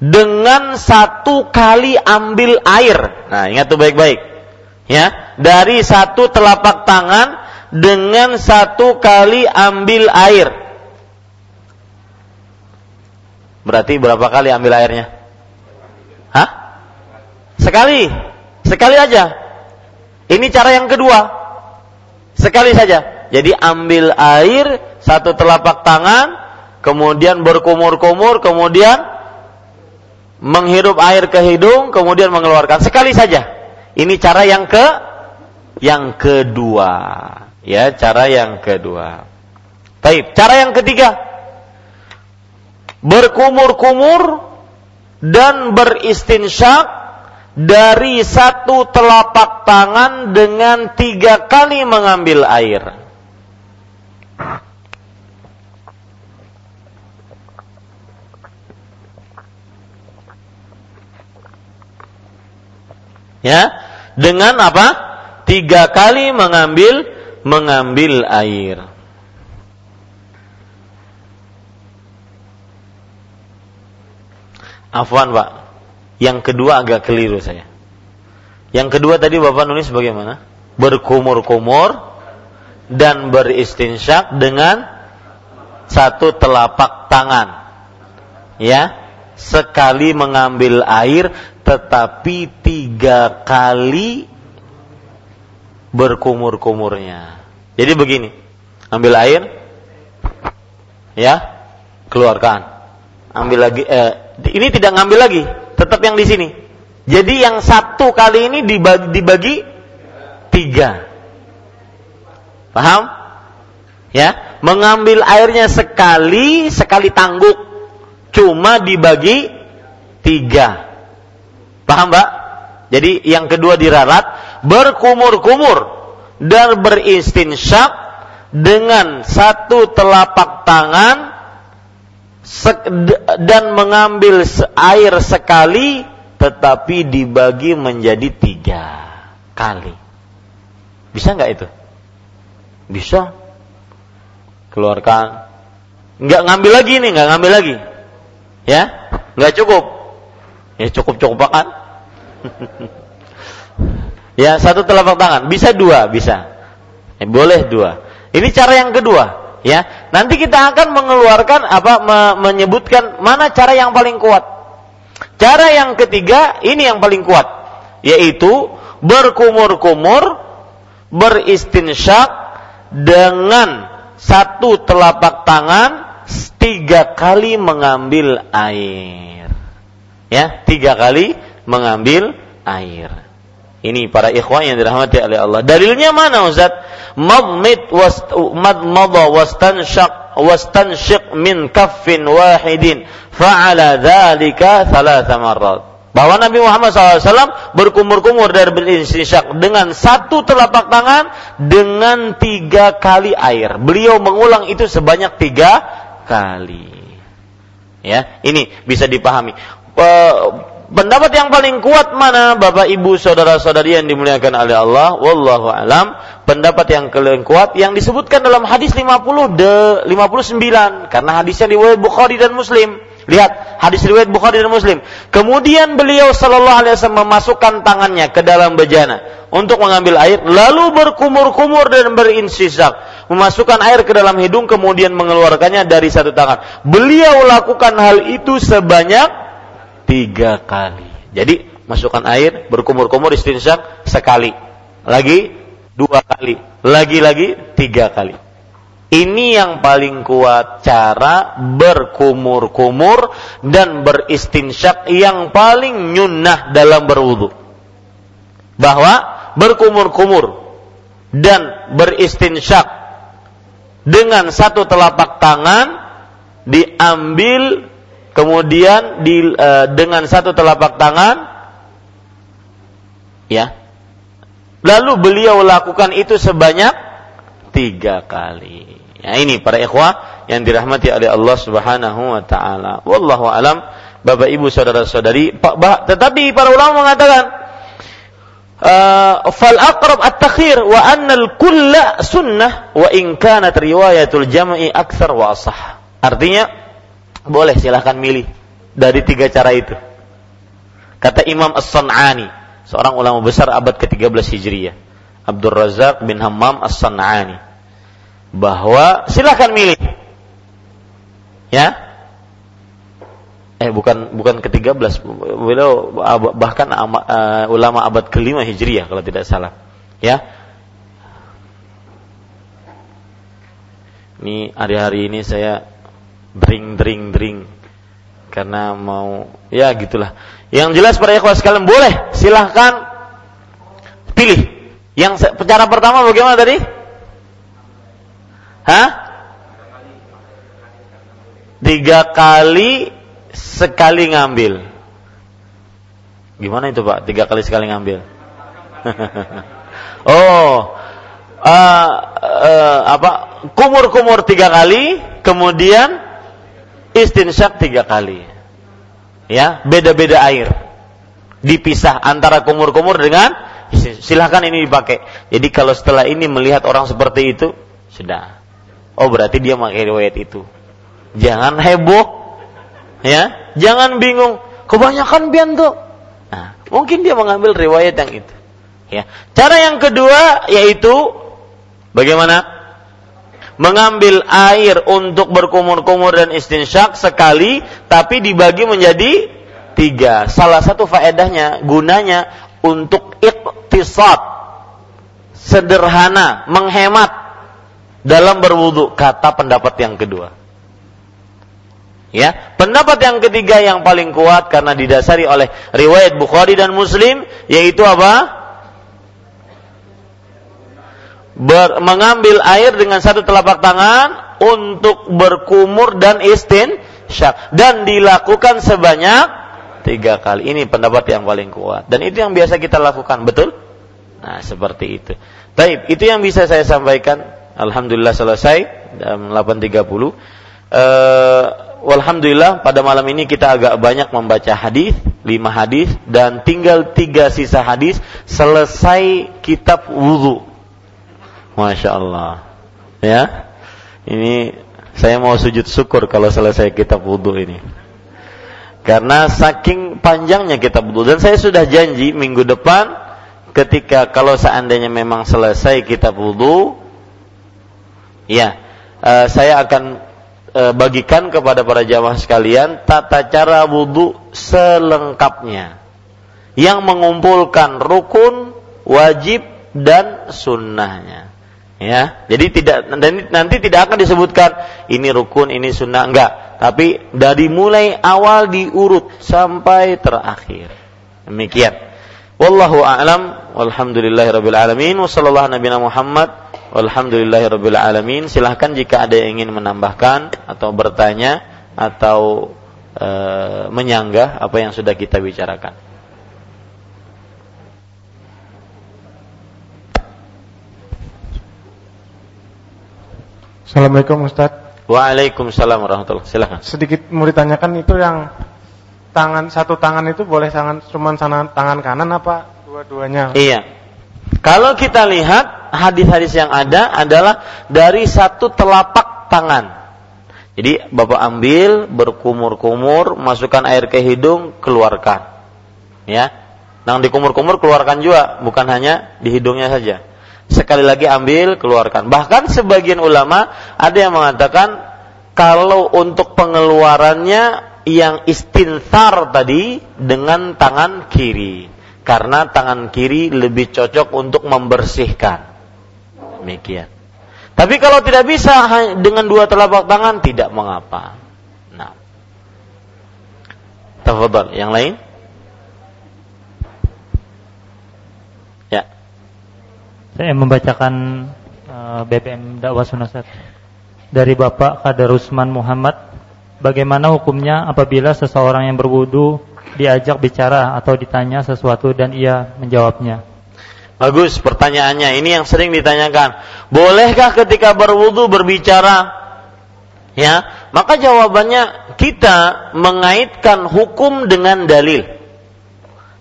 Dengan satu kali ambil air. Nah, ingat tuh baik-baik. Ya, dari satu telapak tangan dengan satu kali ambil air. Berarti berapa kali ambil airnya? Hah? Sekali. Sekali aja. Ini cara yang kedua. Sekali saja. Jadi ambil air satu telapak tangan, kemudian berkumur-kumur, kemudian menghirup air ke hidung, kemudian mengeluarkan sekali saja. Ini cara yang ke yang kedua. Ya, cara yang kedua. Baik, cara yang ketiga. Berkumur-kumur dan beristinsyak dari satu telapak tangan dengan tiga kali mengambil air. Ya, dengan apa? Tiga kali mengambil mengambil air. Afwan, Pak. Yang kedua agak keliru saya. Yang kedua tadi Bapak nulis bagaimana? Berkumur-kumur dan beristinsyak dengan satu telapak tangan. Ya, sekali mengambil air tetapi tiga kali berkumur-kumurnya. Jadi begini, ambil air, ya, keluarkan. Ambil lagi, eh, ini tidak ngambil lagi, tetap yang di sini. Jadi yang satu kali ini dibagi, dibagi tiga. Paham? Ya, mengambil airnya sekali, sekali tangguk. Cuma dibagi tiga. Paham, Mbak? Jadi yang kedua diralat, berkumur-kumur dan beristinsyak dengan satu telapak tangan dan mengambil air sekali tetapi dibagi menjadi tiga kali. Bisa nggak itu? Bisa. Keluarkan. Nggak ngambil lagi nih, nggak ngambil lagi. Ya, nggak cukup. Ya cukup cukup kan? ya satu telapak tangan. Bisa dua, bisa. Ya, boleh dua. Ini cara yang kedua ya nanti kita akan mengeluarkan apa me menyebutkan mana cara yang paling kuat. Cara yang ketiga ini yang paling kuat yaitu berkumur-kumur beristinsyak dengan satu telapak tangan tiga kali mengambil air. Ya tiga kali mengambil air ini para ikhwan yang dirahmati oleh Allah dalilnya mana Ustaz madmid was madmada wastanshaq wastanshiq min kaffin wahidin fa'ala dzalika thalatha marrat bahwa Nabi Muhammad SAW berkumur-kumur dari beristinsyak dengan satu telapak tangan dengan tiga kali air. Beliau mengulang itu sebanyak tiga kali. Ya, ini bisa dipahami. Pendapat yang paling kuat mana? Bapak Ibu saudara-saudari yang dimuliakan oleh Allah. Wallahu alam. Pendapat yang paling kuat yang disebutkan dalam hadis 50 de 59 karena hadisnya riwayat Bukhari dan Muslim. Lihat hadis riwayat Bukhari dan Muslim. Kemudian beliau sallallahu alaihi wasallam memasukkan tangannya ke dalam bejana untuk mengambil air lalu berkumur-kumur dan berinsisak memasukkan air ke dalam hidung kemudian mengeluarkannya dari satu tangan. Beliau lakukan hal itu sebanyak tiga kali. Jadi masukkan air, berkumur-kumur istinsyak sekali. Lagi dua kali, lagi-lagi tiga kali. Ini yang paling kuat cara berkumur-kumur dan beristinsyak yang paling nyunnah dalam berwudu. Bahwa berkumur-kumur dan beristinsyak dengan satu telapak tangan diambil kemudian di, uh, dengan satu telapak tangan ya lalu beliau lakukan itu sebanyak tiga kali Ya ini para ikhwah yang dirahmati oleh Allah Subhanahu wa taala. Wallahu alam, Bapak Ibu saudara-saudari, tetapi para ulama mengatakan uh, fal aqrab at-takhir wa anna al-kulla sunnah wa in kanat riwayatul jam'i akthar wa asah. Artinya boleh silahkan milih dari tiga cara itu. Kata Imam As-San'ani, seorang ulama besar abad ke-13 Hijriah. Abdul Razak bin Hammam As-San'ani bahwa silahkan milih. Ya. Eh bukan bukan ke-13, beliau bahkan uh, ulama abad kelima Hijriah kalau tidak salah. Ya. Ini hari-hari ini saya dring dring dring karena mau ya gitulah. Yang jelas para ikhwas sekalian boleh silahkan pilih. Yang cara pertama bagaimana tadi? Hah? Tiga kali sekali ngambil. Gimana itu Pak? Tiga kali sekali ngambil. oh, uh, uh, apa? Kumur-kumur tiga kali, kemudian istinsyak tiga kali. Ya, beda-beda air. Dipisah antara kumur-kumur dengan silahkan ini dipakai. Jadi kalau setelah ini melihat orang seperti itu, sudah Oh berarti dia pakai riwayat itu. Jangan heboh, ya. Jangan bingung. Kebanyakan bianto. Nah, mungkin dia mengambil riwayat yang itu. Ya. Cara yang kedua yaitu bagaimana? Mengambil air untuk berkumur-kumur dan istinsyak sekali, tapi dibagi menjadi tiga. Salah satu faedahnya, gunanya untuk iktisad, sederhana, menghemat dalam berwudu kata pendapat yang kedua. Ya, pendapat yang ketiga yang paling kuat karena didasari oleh riwayat Bukhari dan Muslim yaitu apa? Ber, mengambil air dengan satu telapak tangan untuk berkumur dan istin syak dan dilakukan sebanyak tiga kali. Ini pendapat yang paling kuat dan itu yang biasa kita lakukan, betul? Nah, seperti itu. Baik, itu yang bisa saya sampaikan Alhamdulillah selesai jam 8.30. Uh, Alhamdulillah pada malam ini kita agak banyak membaca hadis, lima hadis dan tinggal tiga sisa hadis selesai kitab wudhu. Masya Allah. Ya, ini saya mau sujud syukur kalau selesai kitab wudhu ini. Karena saking panjangnya kitab wudhu dan saya sudah janji minggu depan ketika kalau seandainya memang selesai kitab wudhu Ya, uh, saya akan uh, bagikan kepada para jamaah sekalian tata cara wudhu selengkapnya yang mengumpulkan rukun, wajib dan sunnahnya. Ya, jadi tidak nanti tidak akan disebutkan ini rukun, ini sunnah enggak, tapi dari mulai awal diurut sampai terakhir. Demikian. Wallahu a'lam walhamdulillahirabbil alamin wa sallallahu nabiyana Muhammad Alhamdulillahirabbil alamin. Silahkan jika ada yang ingin menambahkan atau bertanya atau e, menyanggah apa yang sudah kita bicarakan. Assalamualaikum Ustaz. Waalaikumsalam warahmatullahi Silahkan. Sedikit mau ditanyakan itu yang tangan satu tangan itu boleh tangan cuma tangan kanan apa dua-duanya? Iya. Kalau kita lihat hadis-hadis yang ada adalah dari satu telapak tangan. Jadi Bapak ambil berkumur-kumur, masukkan air ke hidung, keluarkan. Ya. Nang dikumur-kumur keluarkan juga, bukan hanya di hidungnya saja. Sekali lagi ambil, keluarkan. Bahkan sebagian ulama ada yang mengatakan kalau untuk pengeluarannya yang istinsar tadi dengan tangan kiri karena tangan kiri lebih cocok untuk membersihkan Demikian. Tapi kalau tidak bisa dengan dua telapak tangan tidak mengapa. Nah. Tafadhal, yang lain? Saya membacakan uh, BBM dakwah sunasat dari Bapak Kadarusman Muhammad. Bagaimana hukumnya apabila seseorang yang berwudu diajak bicara atau ditanya sesuatu dan ia menjawabnya? Bagus pertanyaannya. Ini yang sering ditanyakan. Bolehkah ketika berwudu berbicara? Ya, maka jawabannya kita mengaitkan hukum dengan dalil.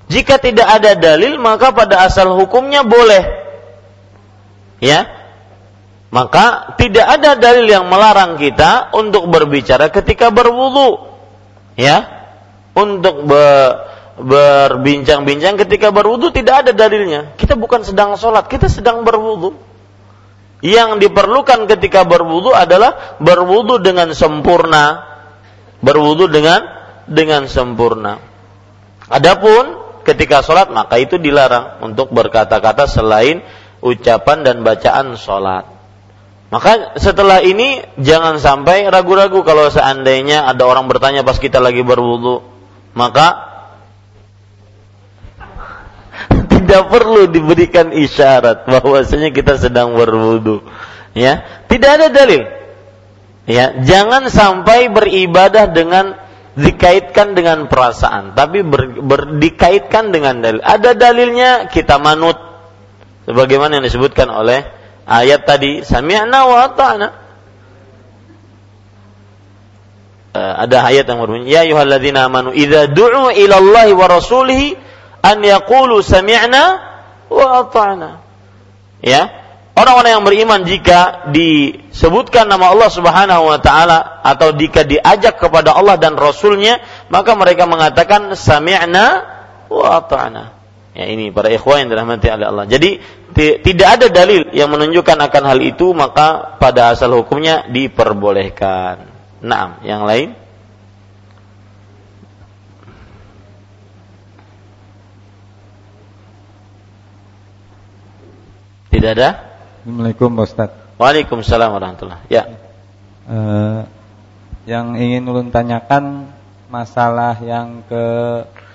Jika tidak ada dalil, maka pada asal hukumnya boleh. Ya. Maka tidak ada dalil yang melarang kita untuk berbicara ketika berwudu. Ya. Untuk be berbincang-bincang ketika berwudu tidak ada dalilnya. Kita bukan sedang sholat, kita sedang berwudu. Yang diperlukan ketika berwudu adalah berwudu dengan sempurna. Berwudu dengan dengan sempurna. Adapun ketika sholat maka itu dilarang untuk berkata-kata selain ucapan dan bacaan sholat. Maka setelah ini jangan sampai ragu-ragu kalau seandainya ada orang bertanya pas kita lagi berwudu, maka tidak perlu diberikan isyarat bahwasanya kita sedang berwudu. Ya, tidak ada dalil. Ya, jangan sampai beribadah dengan dikaitkan dengan perasaan, tapi ber, ber, dikaitkan dengan dalil. Ada dalilnya kita manut sebagaimana yang disebutkan oleh ayat tadi, sami'na wa ata'na. Uh, ada ayat yang berbunyi, ya ayyuhalladzina amanu idza du'u ila Allahi wa rasulihi an yaqulu sami'na wa ata'na. Ya. Orang-orang yang beriman jika disebutkan nama Allah Subhanahu wa taala atau jika diajak kepada Allah dan Rasulnya, maka mereka mengatakan sami'na wa ata'na. Ya ini para ikhwan yang dirahmati oleh Allah. Jadi tidak ada dalil yang menunjukkan akan hal itu, maka pada asal hukumnya diperbolehkan. Nah, yang lain? Tidak ada? Assalamualaikum Pak Ustaz. Waalaikumsalam warahmatullahi Ya. Uh, yang ingin ulun tanyakan masalah yang ke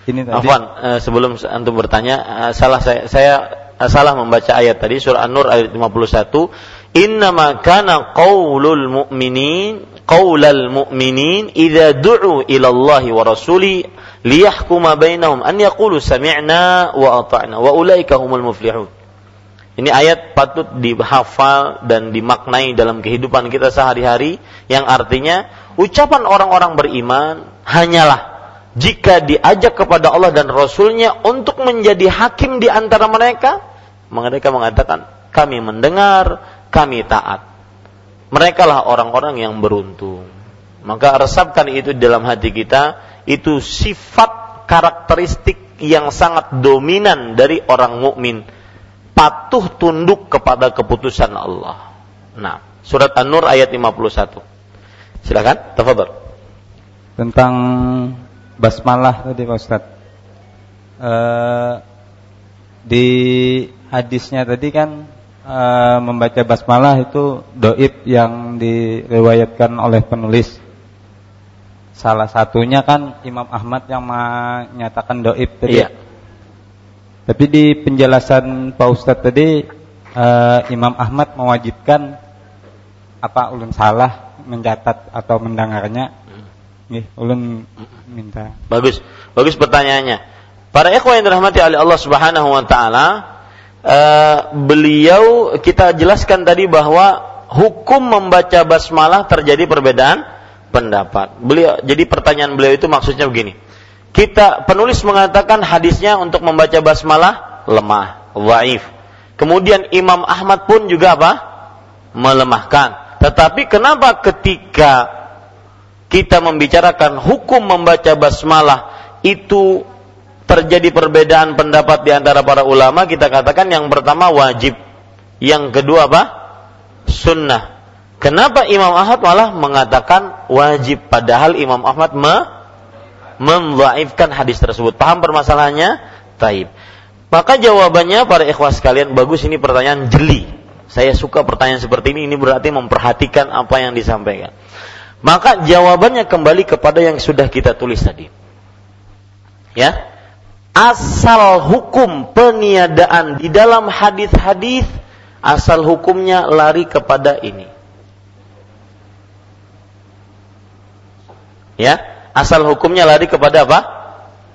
ini tadi. Afwan, uh, sebelum antum bertanya, uh, salah saya saya uh, salah membaca ayat tadi surah An-Nur ayat 51. Innama kana qaulul mu'minin qaulal mu'minin idza du'u ila Allah wa rasuli liyahkuma bainahum an yaqulu sami'na wa ata'na wa ulaika humul muflihun. Ini ayat patut dihafal dan dimaknai dalam kehidupan kita sehari-hari yang artinya ucapan orang-orang beriman hanyalah jika diajak kepada Allah dan Rasulnya untuk menjadi hakim di antara mereka, mereka mengatakan kami mendengar, kami taat. Mereka lah orang-orang yang beruntung. Maka resapkan itu dalam hati kita, itu sifat karakteristik yang sangat dominan dari orang mukmin patuh tunduk kepada keputusan Allah. Nah, surat An-Nur ayat 51. Silakan, tafadhol. Tentang basmalah tadi Pak Ustaz. E, di hadisnya tadi kan e, membaca basmalah itu doib yang diriwayatkan oleh penulis. Salah satunya kan Imam Ahmad yang menyatakan doib tadi. Iya. Tapi di penjelasan Pak Ustadz tadi uh, Imam Ahmad mewajibkan apa ulun salah mencatat atau mendengarnya. Nih, ulun minta. Bagus. Bagus pertanyaannya. Para ikhwan yang dirahmati oleh Allah Subhanahu wa taala, uh, beliau kita jelaskan tadi bahwa hukum membaca basmalah terjadi perbedaan pendapat. Beliau jadi pertanyaan beliau itu maksudnya begini kita penulis mengatakan hadisnya untuk membaca basmalah lemah, waif. Kemudian Imam Ahmad pun juga apa? melemahkan. Tetapi kenapa ketika kita membicarakan hukum membaca basmalah itu terjadi perbedaan pendapat di antara para ulama, kita katakan yang pertama wajib, yang kedua apa? sunnah. Kenapa Imam Ahmad malah mengatakan wajib padahal Imam Ahmad me mendhaifkan hadis tersebut. Paham permasalahannya? Taib. Maka jawabannya para ikhwas sekalian bagus ini pertanyaan jeli. Saya suka pertanyaan seperti ini, ini berarti memperhatikan apa yang disampaikan. Maka jawabannya kembali kepada yang sudah kita tulis tadi. Ya. Asal hukum peniadaan di dalam hadis-hadis asal hukumnya lari kepada ini. Ya, asal hukumnya lari kepada apa?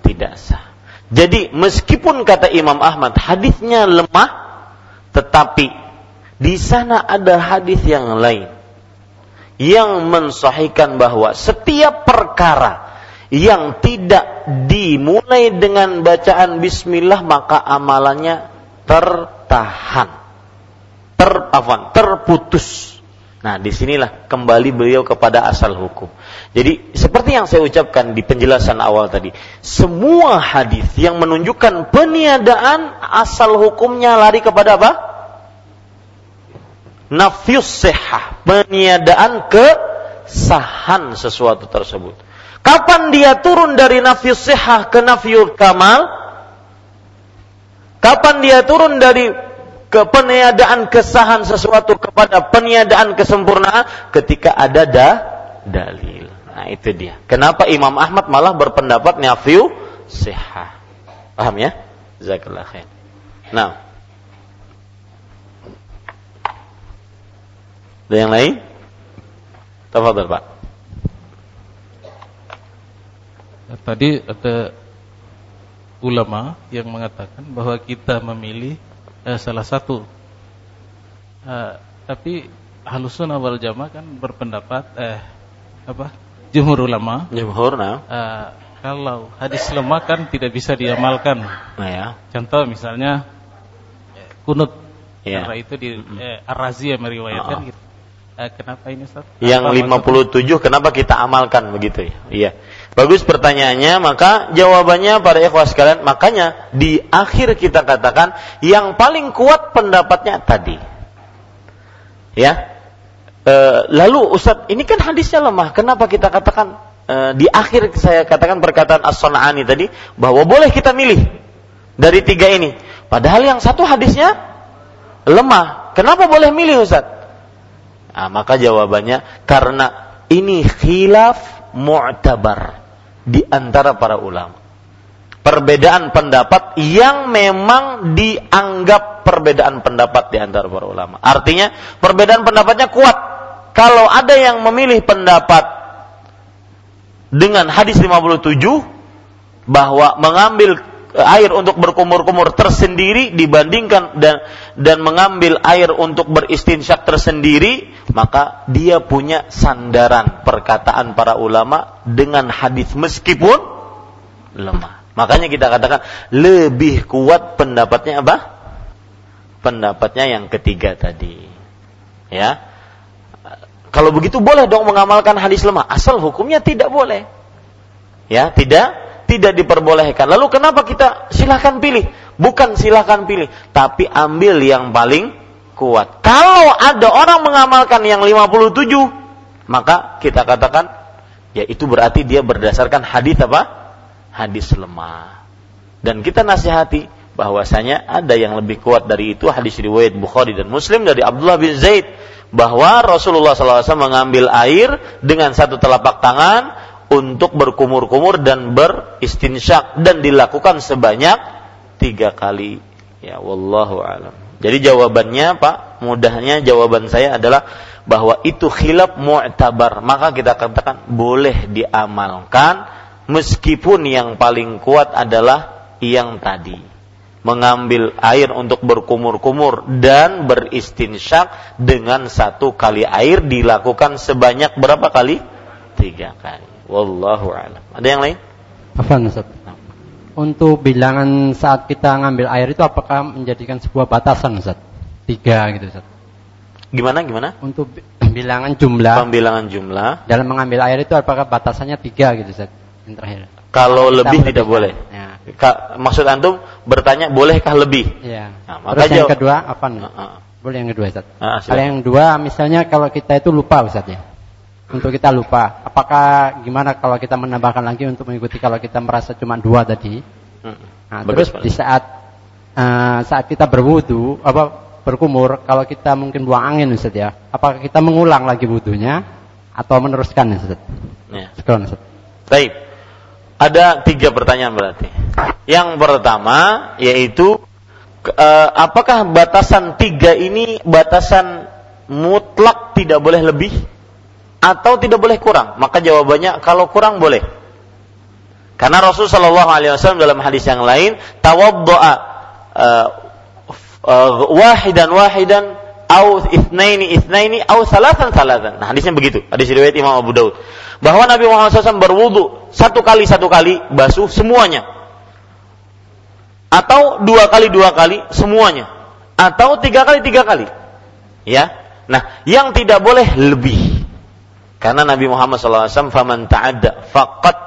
Tidak sah. Jadi meskipun kata Imam Ahmad hadisnya lemah, tetapi di sana ada hadis yang lain yang mensahihkan bahwa setiap perkara yang tidak dimulai dengan bacaan bismillah maka amalannya tertahan ter terputus Nah, di sinilah kembali beliau kepada asal hukum. Jadi, seperti yang saya ucapkan di penjelasan awal tadi, semua hadis yang menunjukkan peniadaan asal hukumnya lari kepada apa? Nafyus sehah, peniadaan kesahan sesuatu tersebut. Kapan dia turun dari nafyus sehah ke nafyul kamal? Kapan dia turun dari ke peniadaan kesahan sesuatu kepada peniadaan kesempurnaan ketika ada da, dalil. Nah, itu dia. Kenapa Imam Ahmad malah berpendapat nafyu sehah? Paham ya? Jazakallah khair. Nah, Ada yang lain? Tafadhol, Pak. Tadi ada ulama yang mengatakan bahwa kita memilih eh, salah satu. Eh, tapi halusun awal jamaah kan berpendapat eh apa? Jumhur ulama. Jumhur, nah. Eh, kalau hadis lemah kan tidak bisa diamalkan. Nah ya. Contoh misalnya kunut. Ya. Karena itu di eh, Ar-Razi yang meriwayatkan Oh. gitu. Eh, kenapa ini Ustaz? Yang Apa 57 kenapa kita amalkan begitu ya? Iya. Bagus pertanyaannya, maka jawabannya para ikhwah sekalian, makanya di akhir kita katakan yang paling kuat pendapatnya tadi. Ya. E, lalu Ustaz, ini kan hadisnya lemah. Kenapa kita katakan e, di akhir saya katakan perkataan As-Sun'ani tadi bahwa boleh kita milih dari tiga ini. Padahal yang satu hadisnya lemah. Kenapa boleh milih Ustaz? Nah, maka jawabannya karena ini khilaf mu'tabar di antara para ulama. Perbedaan pendapat yang memang dianggap perbedaan pendapat di antara para ulama. Artinya perbedaan pendapatnya kuat. Kalau ada yang memilih pendapat dengan hadis 57 bahwa mengambil air untuk berkumur-kumur tersendiri dibandingkan dan dan mengambil air untuk beristinsyak tersendiri maka dia punya sandaran perkataan para ulama dengan hadis meskipun lemah. Makanya kita katakan lebih kuat pendapatnya apa? Pendapatnya yang ketiga tadi. Ya. Kalau begitu boleh dong mengamalkan hadis lemah. Asal hukumnya tidak boleh. Ya tidak tidak diperbolehkan. Lalu kenapa kita silahkan pilih? Bukan silahkan pilih, tapi ambil yang paling kuat. Kalau ada orang mengamalkan yang 57, maka kita katakan ya itu berarti dia berdasarkan hadis apa? Hadis lemah. Dan kita nasihati bahwasanya ada yang lebih kuat dari itu hadis riwayat Bukhari dan Muslim dari Abdullah bin Zaid bahwa Rasulullah SAW mengambil air dengan satu telapak tangan untuk berkumur-kumur dan beristinsyak dan dilakukan sebanyak tiga kali. Ya, wallahu alam. Jadi jawabannya Pak, mudahnya jawaban saya adalah bahwa itu khilaf mu'tabar. Maka kita katakan boleh diamalkan meskipun yang paling kuat adalah yang tadi. Mengambil air untuk berkumur-kumur dan beristinsyak dengan satu kali air dilakukan sebanyak berapa kali? Tiga kali. Wallahu a'lam. Ada yang lain? Afan Ustaz. Untuk bilangan saat kita ngambil air itu apakah menjadikan sebuah batasan Ustaz? Tiga gitu Ustaz. Gimana gimana? Untuk bi- bilangan jumlah Pembilangan jumlah. dalam mengambil air itu apakah batasannya tiga gitu Ustaz? Yang terakhir. Kalau Kita lebih tidak boleh. Ya. Ka- maksud antum bertanya bolehkah lebih? Iya. Nah, maka Terus yang jawab- kedua apa? Ah, ah. Boleh yang kedua Ustaz. Ah, Kalau yang dua misalnya kalau kita itu lupa Ustaz ya. Untuk kita lupa, apakah gimana kalau kita menambahkan lagi untuk mengikuti kalau kita merasa cuma dua tadi? Hmm. Nah, Bagus, terus Pak. di saat eh, saat kita berwudu, apa berkumur, kalau kita mungkin buang angin Ustaz ya, apakah kita mengulang lagi wudhunya atau meneruskan Ustaz? Ya. Sekarang Ustaz. Baik. Ada tiga pertanyaan berarti. Yang pertama yaitu eh, apakah batasan tiga ini batasan mutlak tidak boleh lebih atau tidak boleh kurang? Maka jawabannya kalau kurang boleh. Karena Rasul Shallallahu Alaihi Wasallam dalam hadis yang lain tawaddoa uh, uh, wahidan wahidan au ithnaini ithnaini au salatan salatan. Nah hadisnya begitu. Hadis riwayat Imam Abu Daud. Bahwa Nabi Muhammad SAW berwudu satu kali satu kali basuh semuanya. Atau dua kali dua kali semuanya. Atau tiga kali tiga kali. Ya. Nah yang tidak boleh lebih. Karena Nabi Muhammad SAW faman ta'adda faqat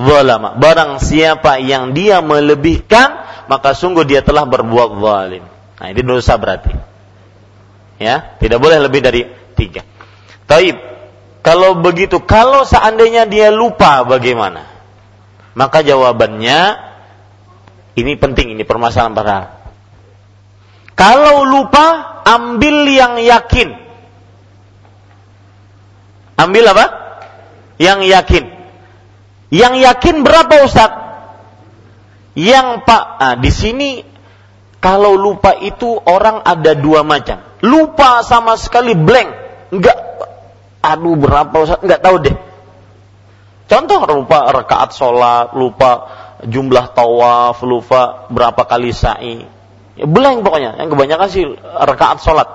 zalama. Barang siapa yang dia melebihkan, maka sungguh dia telah berbuat zalim. Nah, ini dosa berarti. Ya, tidak boleh lebih dari tiga. Taib. Kalau begitu, kalau seandainya dia lupa bagaimana? Maka jawabannya ini penting, ini permasalahan para. Kalau lupa, ambil yang yakin. Ambil apa? Yang yakin. Yang yakin berapa Ustaz? Yang Pak, ah, di sini kalau lupa itu orang ada dua macam. Lupa sama sekali blank, enggak aduh berapa Ustaz? Enggak tahu deh. Contoh lupa rakaat sholat, lupa jumlah tawaf, lupa berapa kali sa'i. Ya, blank pokoknya. Yang kebanyakan sih rakaat sholat.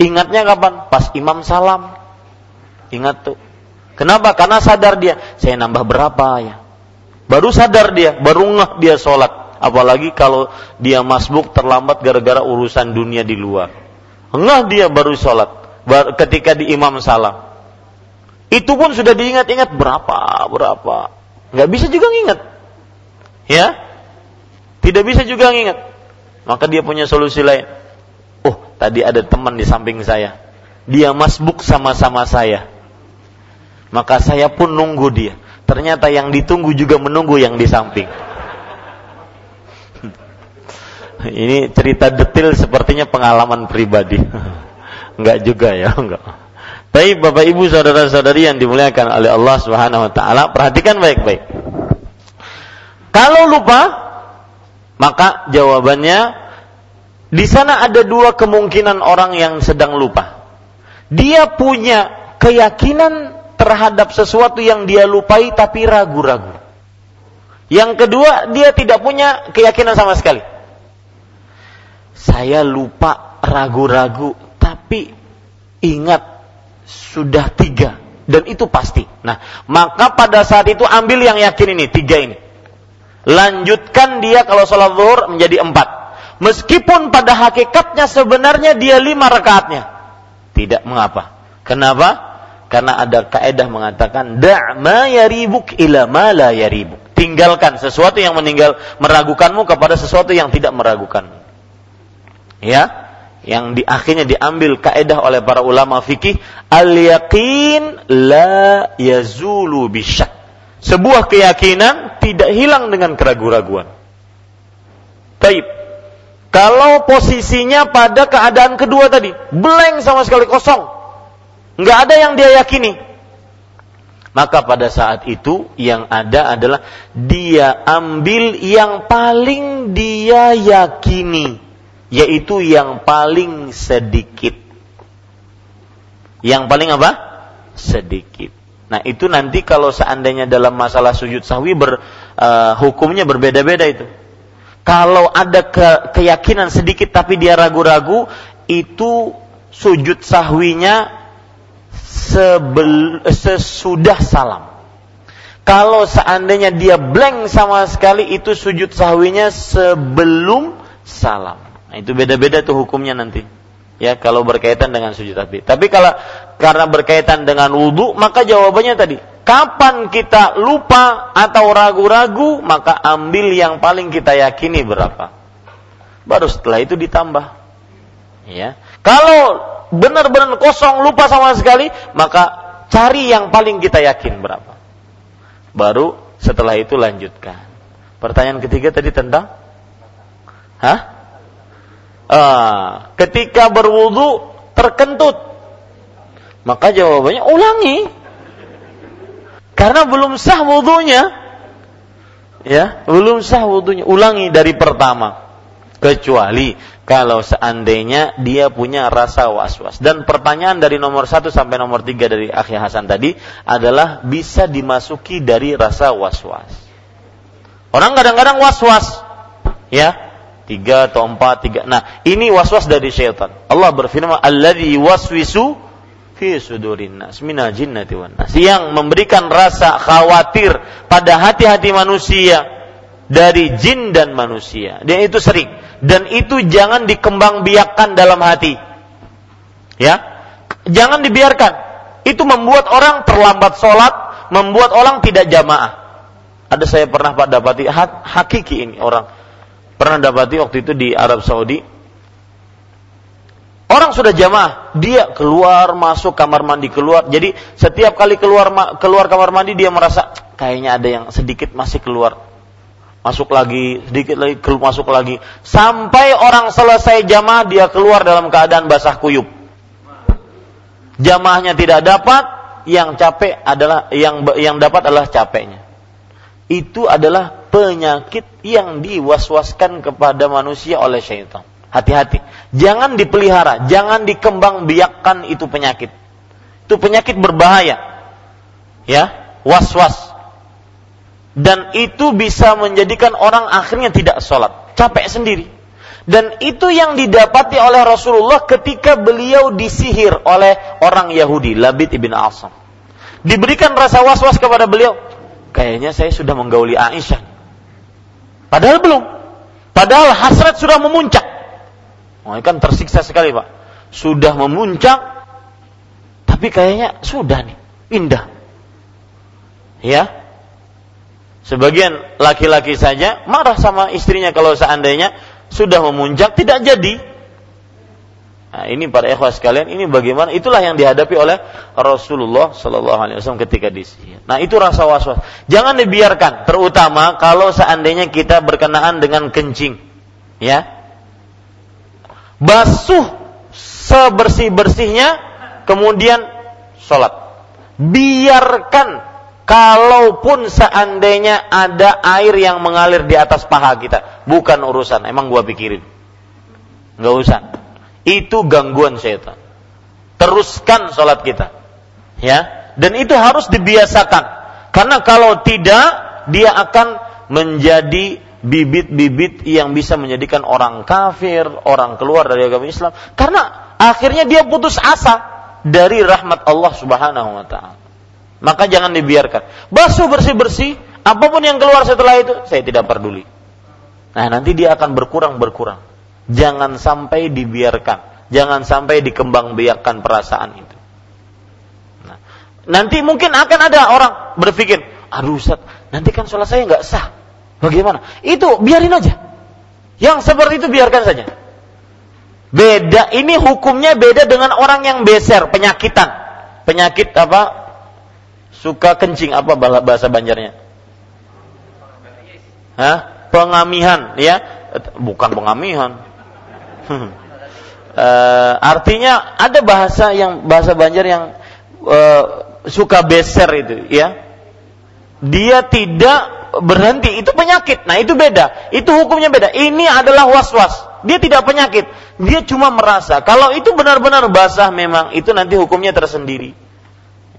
Ingatnya kapan? Pas imam salam. Ingat tuh. Kenapa? Karena sadar dia, saya nambah berapa ya. Baru sadar dia, baru ngeh dia sholat. Apalagi kalau dia masbuk terlambat gara-gara urusan dunia di luar. Ngeh dia baru sholat. Ketika di imam salam. Itu pun sudah diingat-ingat berapa, berapa. Nggak bisa juga nginget. Ya? Tidak bisa juga nginget. Maka dia punya solusi lain. Oh, tadi ada teman di samping saya. Dia masbuk sama-sama saya maka saya pun nunggu dia. Ternyata yang ditunggu juga menunggu yang di samping. Ini cerita detail sepertinya pengalaman pribadi. enggak juga ya, enggak. Tapi Bapak Ibu saudara-saudari yang dimuliakan oleh Allah Subhanahu wa taala, perhatikan baik-baik. Kalau lupa, maka jawabannya di sana ada dua kemungkinan orang yang sedang lupa. Dia punya keyakinan terhadap sesuatu yang dia lupai tapi ragu-ragu. Yang kedua, dia tidak punya keyakinan sama sekali. Saya lupa ragu-ragu, tapi ingat sudah tiga dan itu pasti. Nah, maka pada saat itu ambil yang yakin ini tiga ini. Lanjutkan dia kalau sholat zuhur menjadi empat. Meskipun pada hakikatnya sebenarnya dia lima rakaatnya. Tidak mengapa. Kenapa? Karena ada kaedah mengatakan da' ma yaribuk ila ma la yaribuk. Tinggalkan sesuatu yang meninggal meragukanmu kepada sesuatu yang tidak meragukanmu. Ya, yang di akhirnya diambil kaedah oleh para ulama fikih al yaqin la yazulu bisyak. Sebuah keyakinan tidak hilang dengan keraguan-raguan. Taib. Kalau posisinya pada keadaan kedua tadi, blank sama sekali kosong, nggak ada yang dia yakini. Maka pada saat itu yang ada adalah dia ambil yang paling dia yakini, yaitu yang paling sedikit. Yang paling apa? Sedikit. Nah itu nanti kalau seandainya dalam masalah sujud sahwi ber, uh, hukumnya berbeda-beda itu. Kalau ada ke, keyakinan sedikit tapi dia ragu-ragu, itu sujud sahwinya sebel, sesudah salam. Kalau seandainya dia blank sama sekali itu sujud sahwinya sebelum salam. Nah, itu beda-beda tuh hukumnya nanti. Ya, kalau berkaitan dengan sujud sahwi. Tapi kalau karena berkaitan dengan wudhu, maka jawabannya tadi, kapan kita lupa atau ragu-ragu, maka ambil yang paling kita yakini berapa. Baru setelah itu ditambah. Ya. Kalau benar-benar kosong, lupa sama sekali, maka cari yang paling kita yakin berapa. Baru setelah itu lanjutkan. Pertanyaan ketiga tadi tentang Hah? Ah, ketika berwudu terkentut. Maka jawabannya ulangi. Karena belum sah wudunya. Ya, belum sah wudunya. Ulangi dari pertama. Kecuali kalau seandainya dia punya rasa was-was. Dan pertanyaan dari nomor satu sampai nomor tiga dari Akhi Hasan tadi adalah bisa dimasuki dari rasa was-was. Orang kadang-kadang was-was. Ya, tiga atau empat, tiga. Nah, ini was-was dari syaitan. Allah berfirman, Alladhi waswisu fi sudurin nas minal. Yang memberikan rasa khawatir pada hati-hati manusia dari jin dan manusia. Dia itu sering dan itu jangan dikembang biakkan dalam hati. Ya. Jangan dibiarkan. Itu membuat orang terlambat sholat, membuat orang tidak jamaah. Ada saya pernah Pak dapati hakiki ini orang Pernah dapati waktu itu di Arab Saudi. Orang sudah jamaah, dia keluar masuk kamar mandi keluar. Jadi setiap kali keluar keluar kamar mandi dia merasa kayaknya ada yang sedikit masih keluar. Masuk lagi, sedikit lagi keluar masuk lagi. Sampai orang selesai jamaah dia keluar dalam keadaan basah kuyup. Jamaahnya tidak dapat, yang capek adalah yang yang dapat adalah capeknya. Itu adalah penyakit yang diwaswaskan kepada manusia oleh syaitan. Hati-hati. Jangan dipelihara, jangan dikembang biakkan itu penyakit. Itu penyakit berbahaya. Ya, was-was. Dan itu bisa menjadikan orang akhirnya tidak sholat. Capek sendiri. Dan itu yang didapati oleh Rasulullah ketika beliau disihir oleh orang Yahudi, Labid ibn Asam. Diberikan rasa was-was kepada beliau. Kayaknya saya sudah menggauli Aisyah Padahal belum. Padahal hasrat sudah memuncak. Oh, kan tersiksa sekali Pak. Sudah memuncak, tapi kayaknya sudah nih, indah. Ya. Sebagian laki-laki saja marah sama istrinya kalau seandainya sudah memuncak tidak jadi. Nah, ini para ikhwas sekalian, ini bagaimana? Itulah yang dihadapi oleh Rasulullah Shallallahu Alaihi Wasallam ketika di sini. Nah, itu rasa was-was. Jangan dibiarkan, terutama kalau seandainya kita berkenaan dengan kencing, ya. Basuh sebersih bersihnya, kemudian sholat. Biarkan kalaupun seandainya ada air yang mengalir di atas paha kita, bukan urusan. Emang gua pikirin, nggak usah itu gangguan syaitan. Teruskan sholat kita. Ya, dan itu harus dibiasakan. Karena kalau tidak, dia akan menjadi bibit-bibit yang bisa menjadikan orang kafir, orang keluar dari agama Islam. Karena akhirnya dia putus asa dari rahmat Allah Subhanahu wa taala. Maka jangan dibiarkan. Basuh bersih-bersih, apa pun yang keluar setelah itu, saya tidak peduli. Nah, nanti dia akan berkurang berkurang. Jangan sampai dibiarkan, jangan sampai dikembang biarkan perasaan itu. Nah, nanti mungkin akan ada orang berpikir, aduh Ustaz, nanti kan sholat saya nggak sah. Bagaimana? Itu biarin aja. Yang seperti itu biarkan saja. Beda, ini hukumnya beda dengan orang yang beser, penyakitan. Penyakit apa? Suka kencing apa bahasa Banjarnya? Hah? Pengamihan, ya? Bukan pengamihan. Uh, artinya ada bahasa yang bahasa Banjar yang uh, suka beser itu ya? Dia tidak berhenti itu penyakit. Nah itu beda. Itu hukumnya beda. Ini adalah was-was. Dia tidak penyakit. Dia cuma merasa kalau itu benar-benar basah memang itu nanti hukumnya tersendiri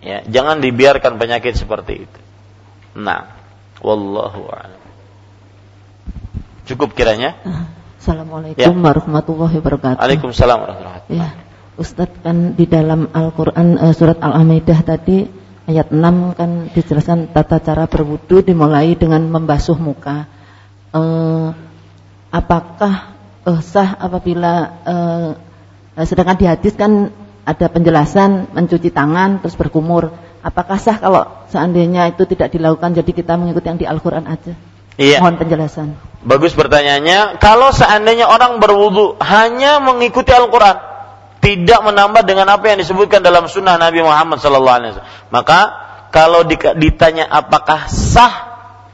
ya jangan dibiarkan penyakit seperti itu nah wallahu a'lam cukup kiranya Assalamualaikum ya. warahmatullahi wabarakatuh. Waalaikumsalam warahmatullahi wabarakatuh. Ya, Ustadz kan di dalam Al-Quran uh, surat Al-Amidah tadi ayat 6 kan dijelaskan tata cara berwudu dimulai dengan membasuh muka. Uh, apakah uh, sah apabila uh, sedangkan di hadis kan ada penjelasan mencuci tangan terus berkumur. Apakah sah kalau seandainya itu tidak dilakukan jadi kita mengikuti yang di Al-Quran aja? Iya. Mohon penjelasan. Bagus pertanyaannya. Kalau seandainya orang berwudu hanya mengikuti Al-Quran, tidak menambah dengan apa yang disebutkan dalam sunnah Nabi Muhammad SAW, maka kalau ditanya apakah sah,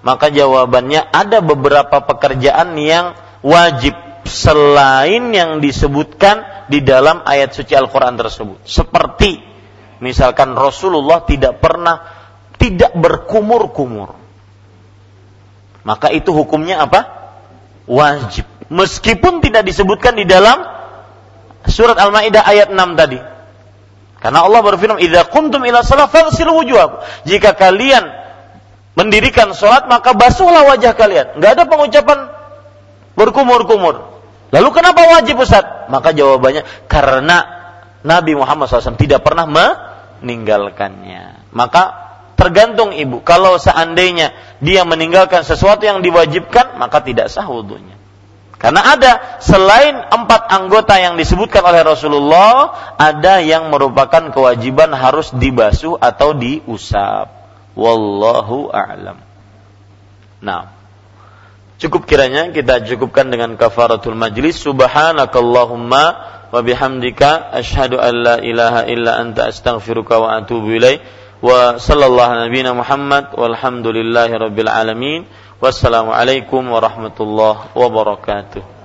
maka jawabannya ada beberapa pekerjaan yang wajib selain yang disebutkan di dalam ayat suci Al-Quran tersebut. Seperti misalkan Rasulullah tidak pernah tidak berkumur-kumur. Maka itu hukumnya apa? Wajib. Meskipun tidak disebutkan di dalam surat Al-Maidah ayat 6 tadi. Karena Allah berfirman, "Idza kuntum ila shalah faghsilu wujuhakum." Jika kalian mendirikan sholat maka basuhlah wajah kalian. Enggak ada pengucapan berkumur-kumur. Lalu kenapa wajib Ustaz? Maka jawabannya karena Nabi Muhammad SAW tidak pernah meninggalkannya. Maka tergantung ibu. Kalau seandainya dia meninggalkan sesuatu yang diwajibkan, maka tidak sah wudhunya. Karena ada selain empat anggota yang disebutkan oleh Rasulullah, ada yang merupakan kewajiban harus dibasuh atau diusap. Wallahu a'lam. Nah, Cukup kiranya kita cukupkan dengan kafaratul majlis. Subhanakallahumma wa bihamdika asyhadu an la ilaha illa anta astaghfiruka wa atubu ilaik. Wa sallallahu nabiyana Muhammad walhamdulillahi rabbil alamin. Wassalamualaikum warahmatullahi wabarakatuh.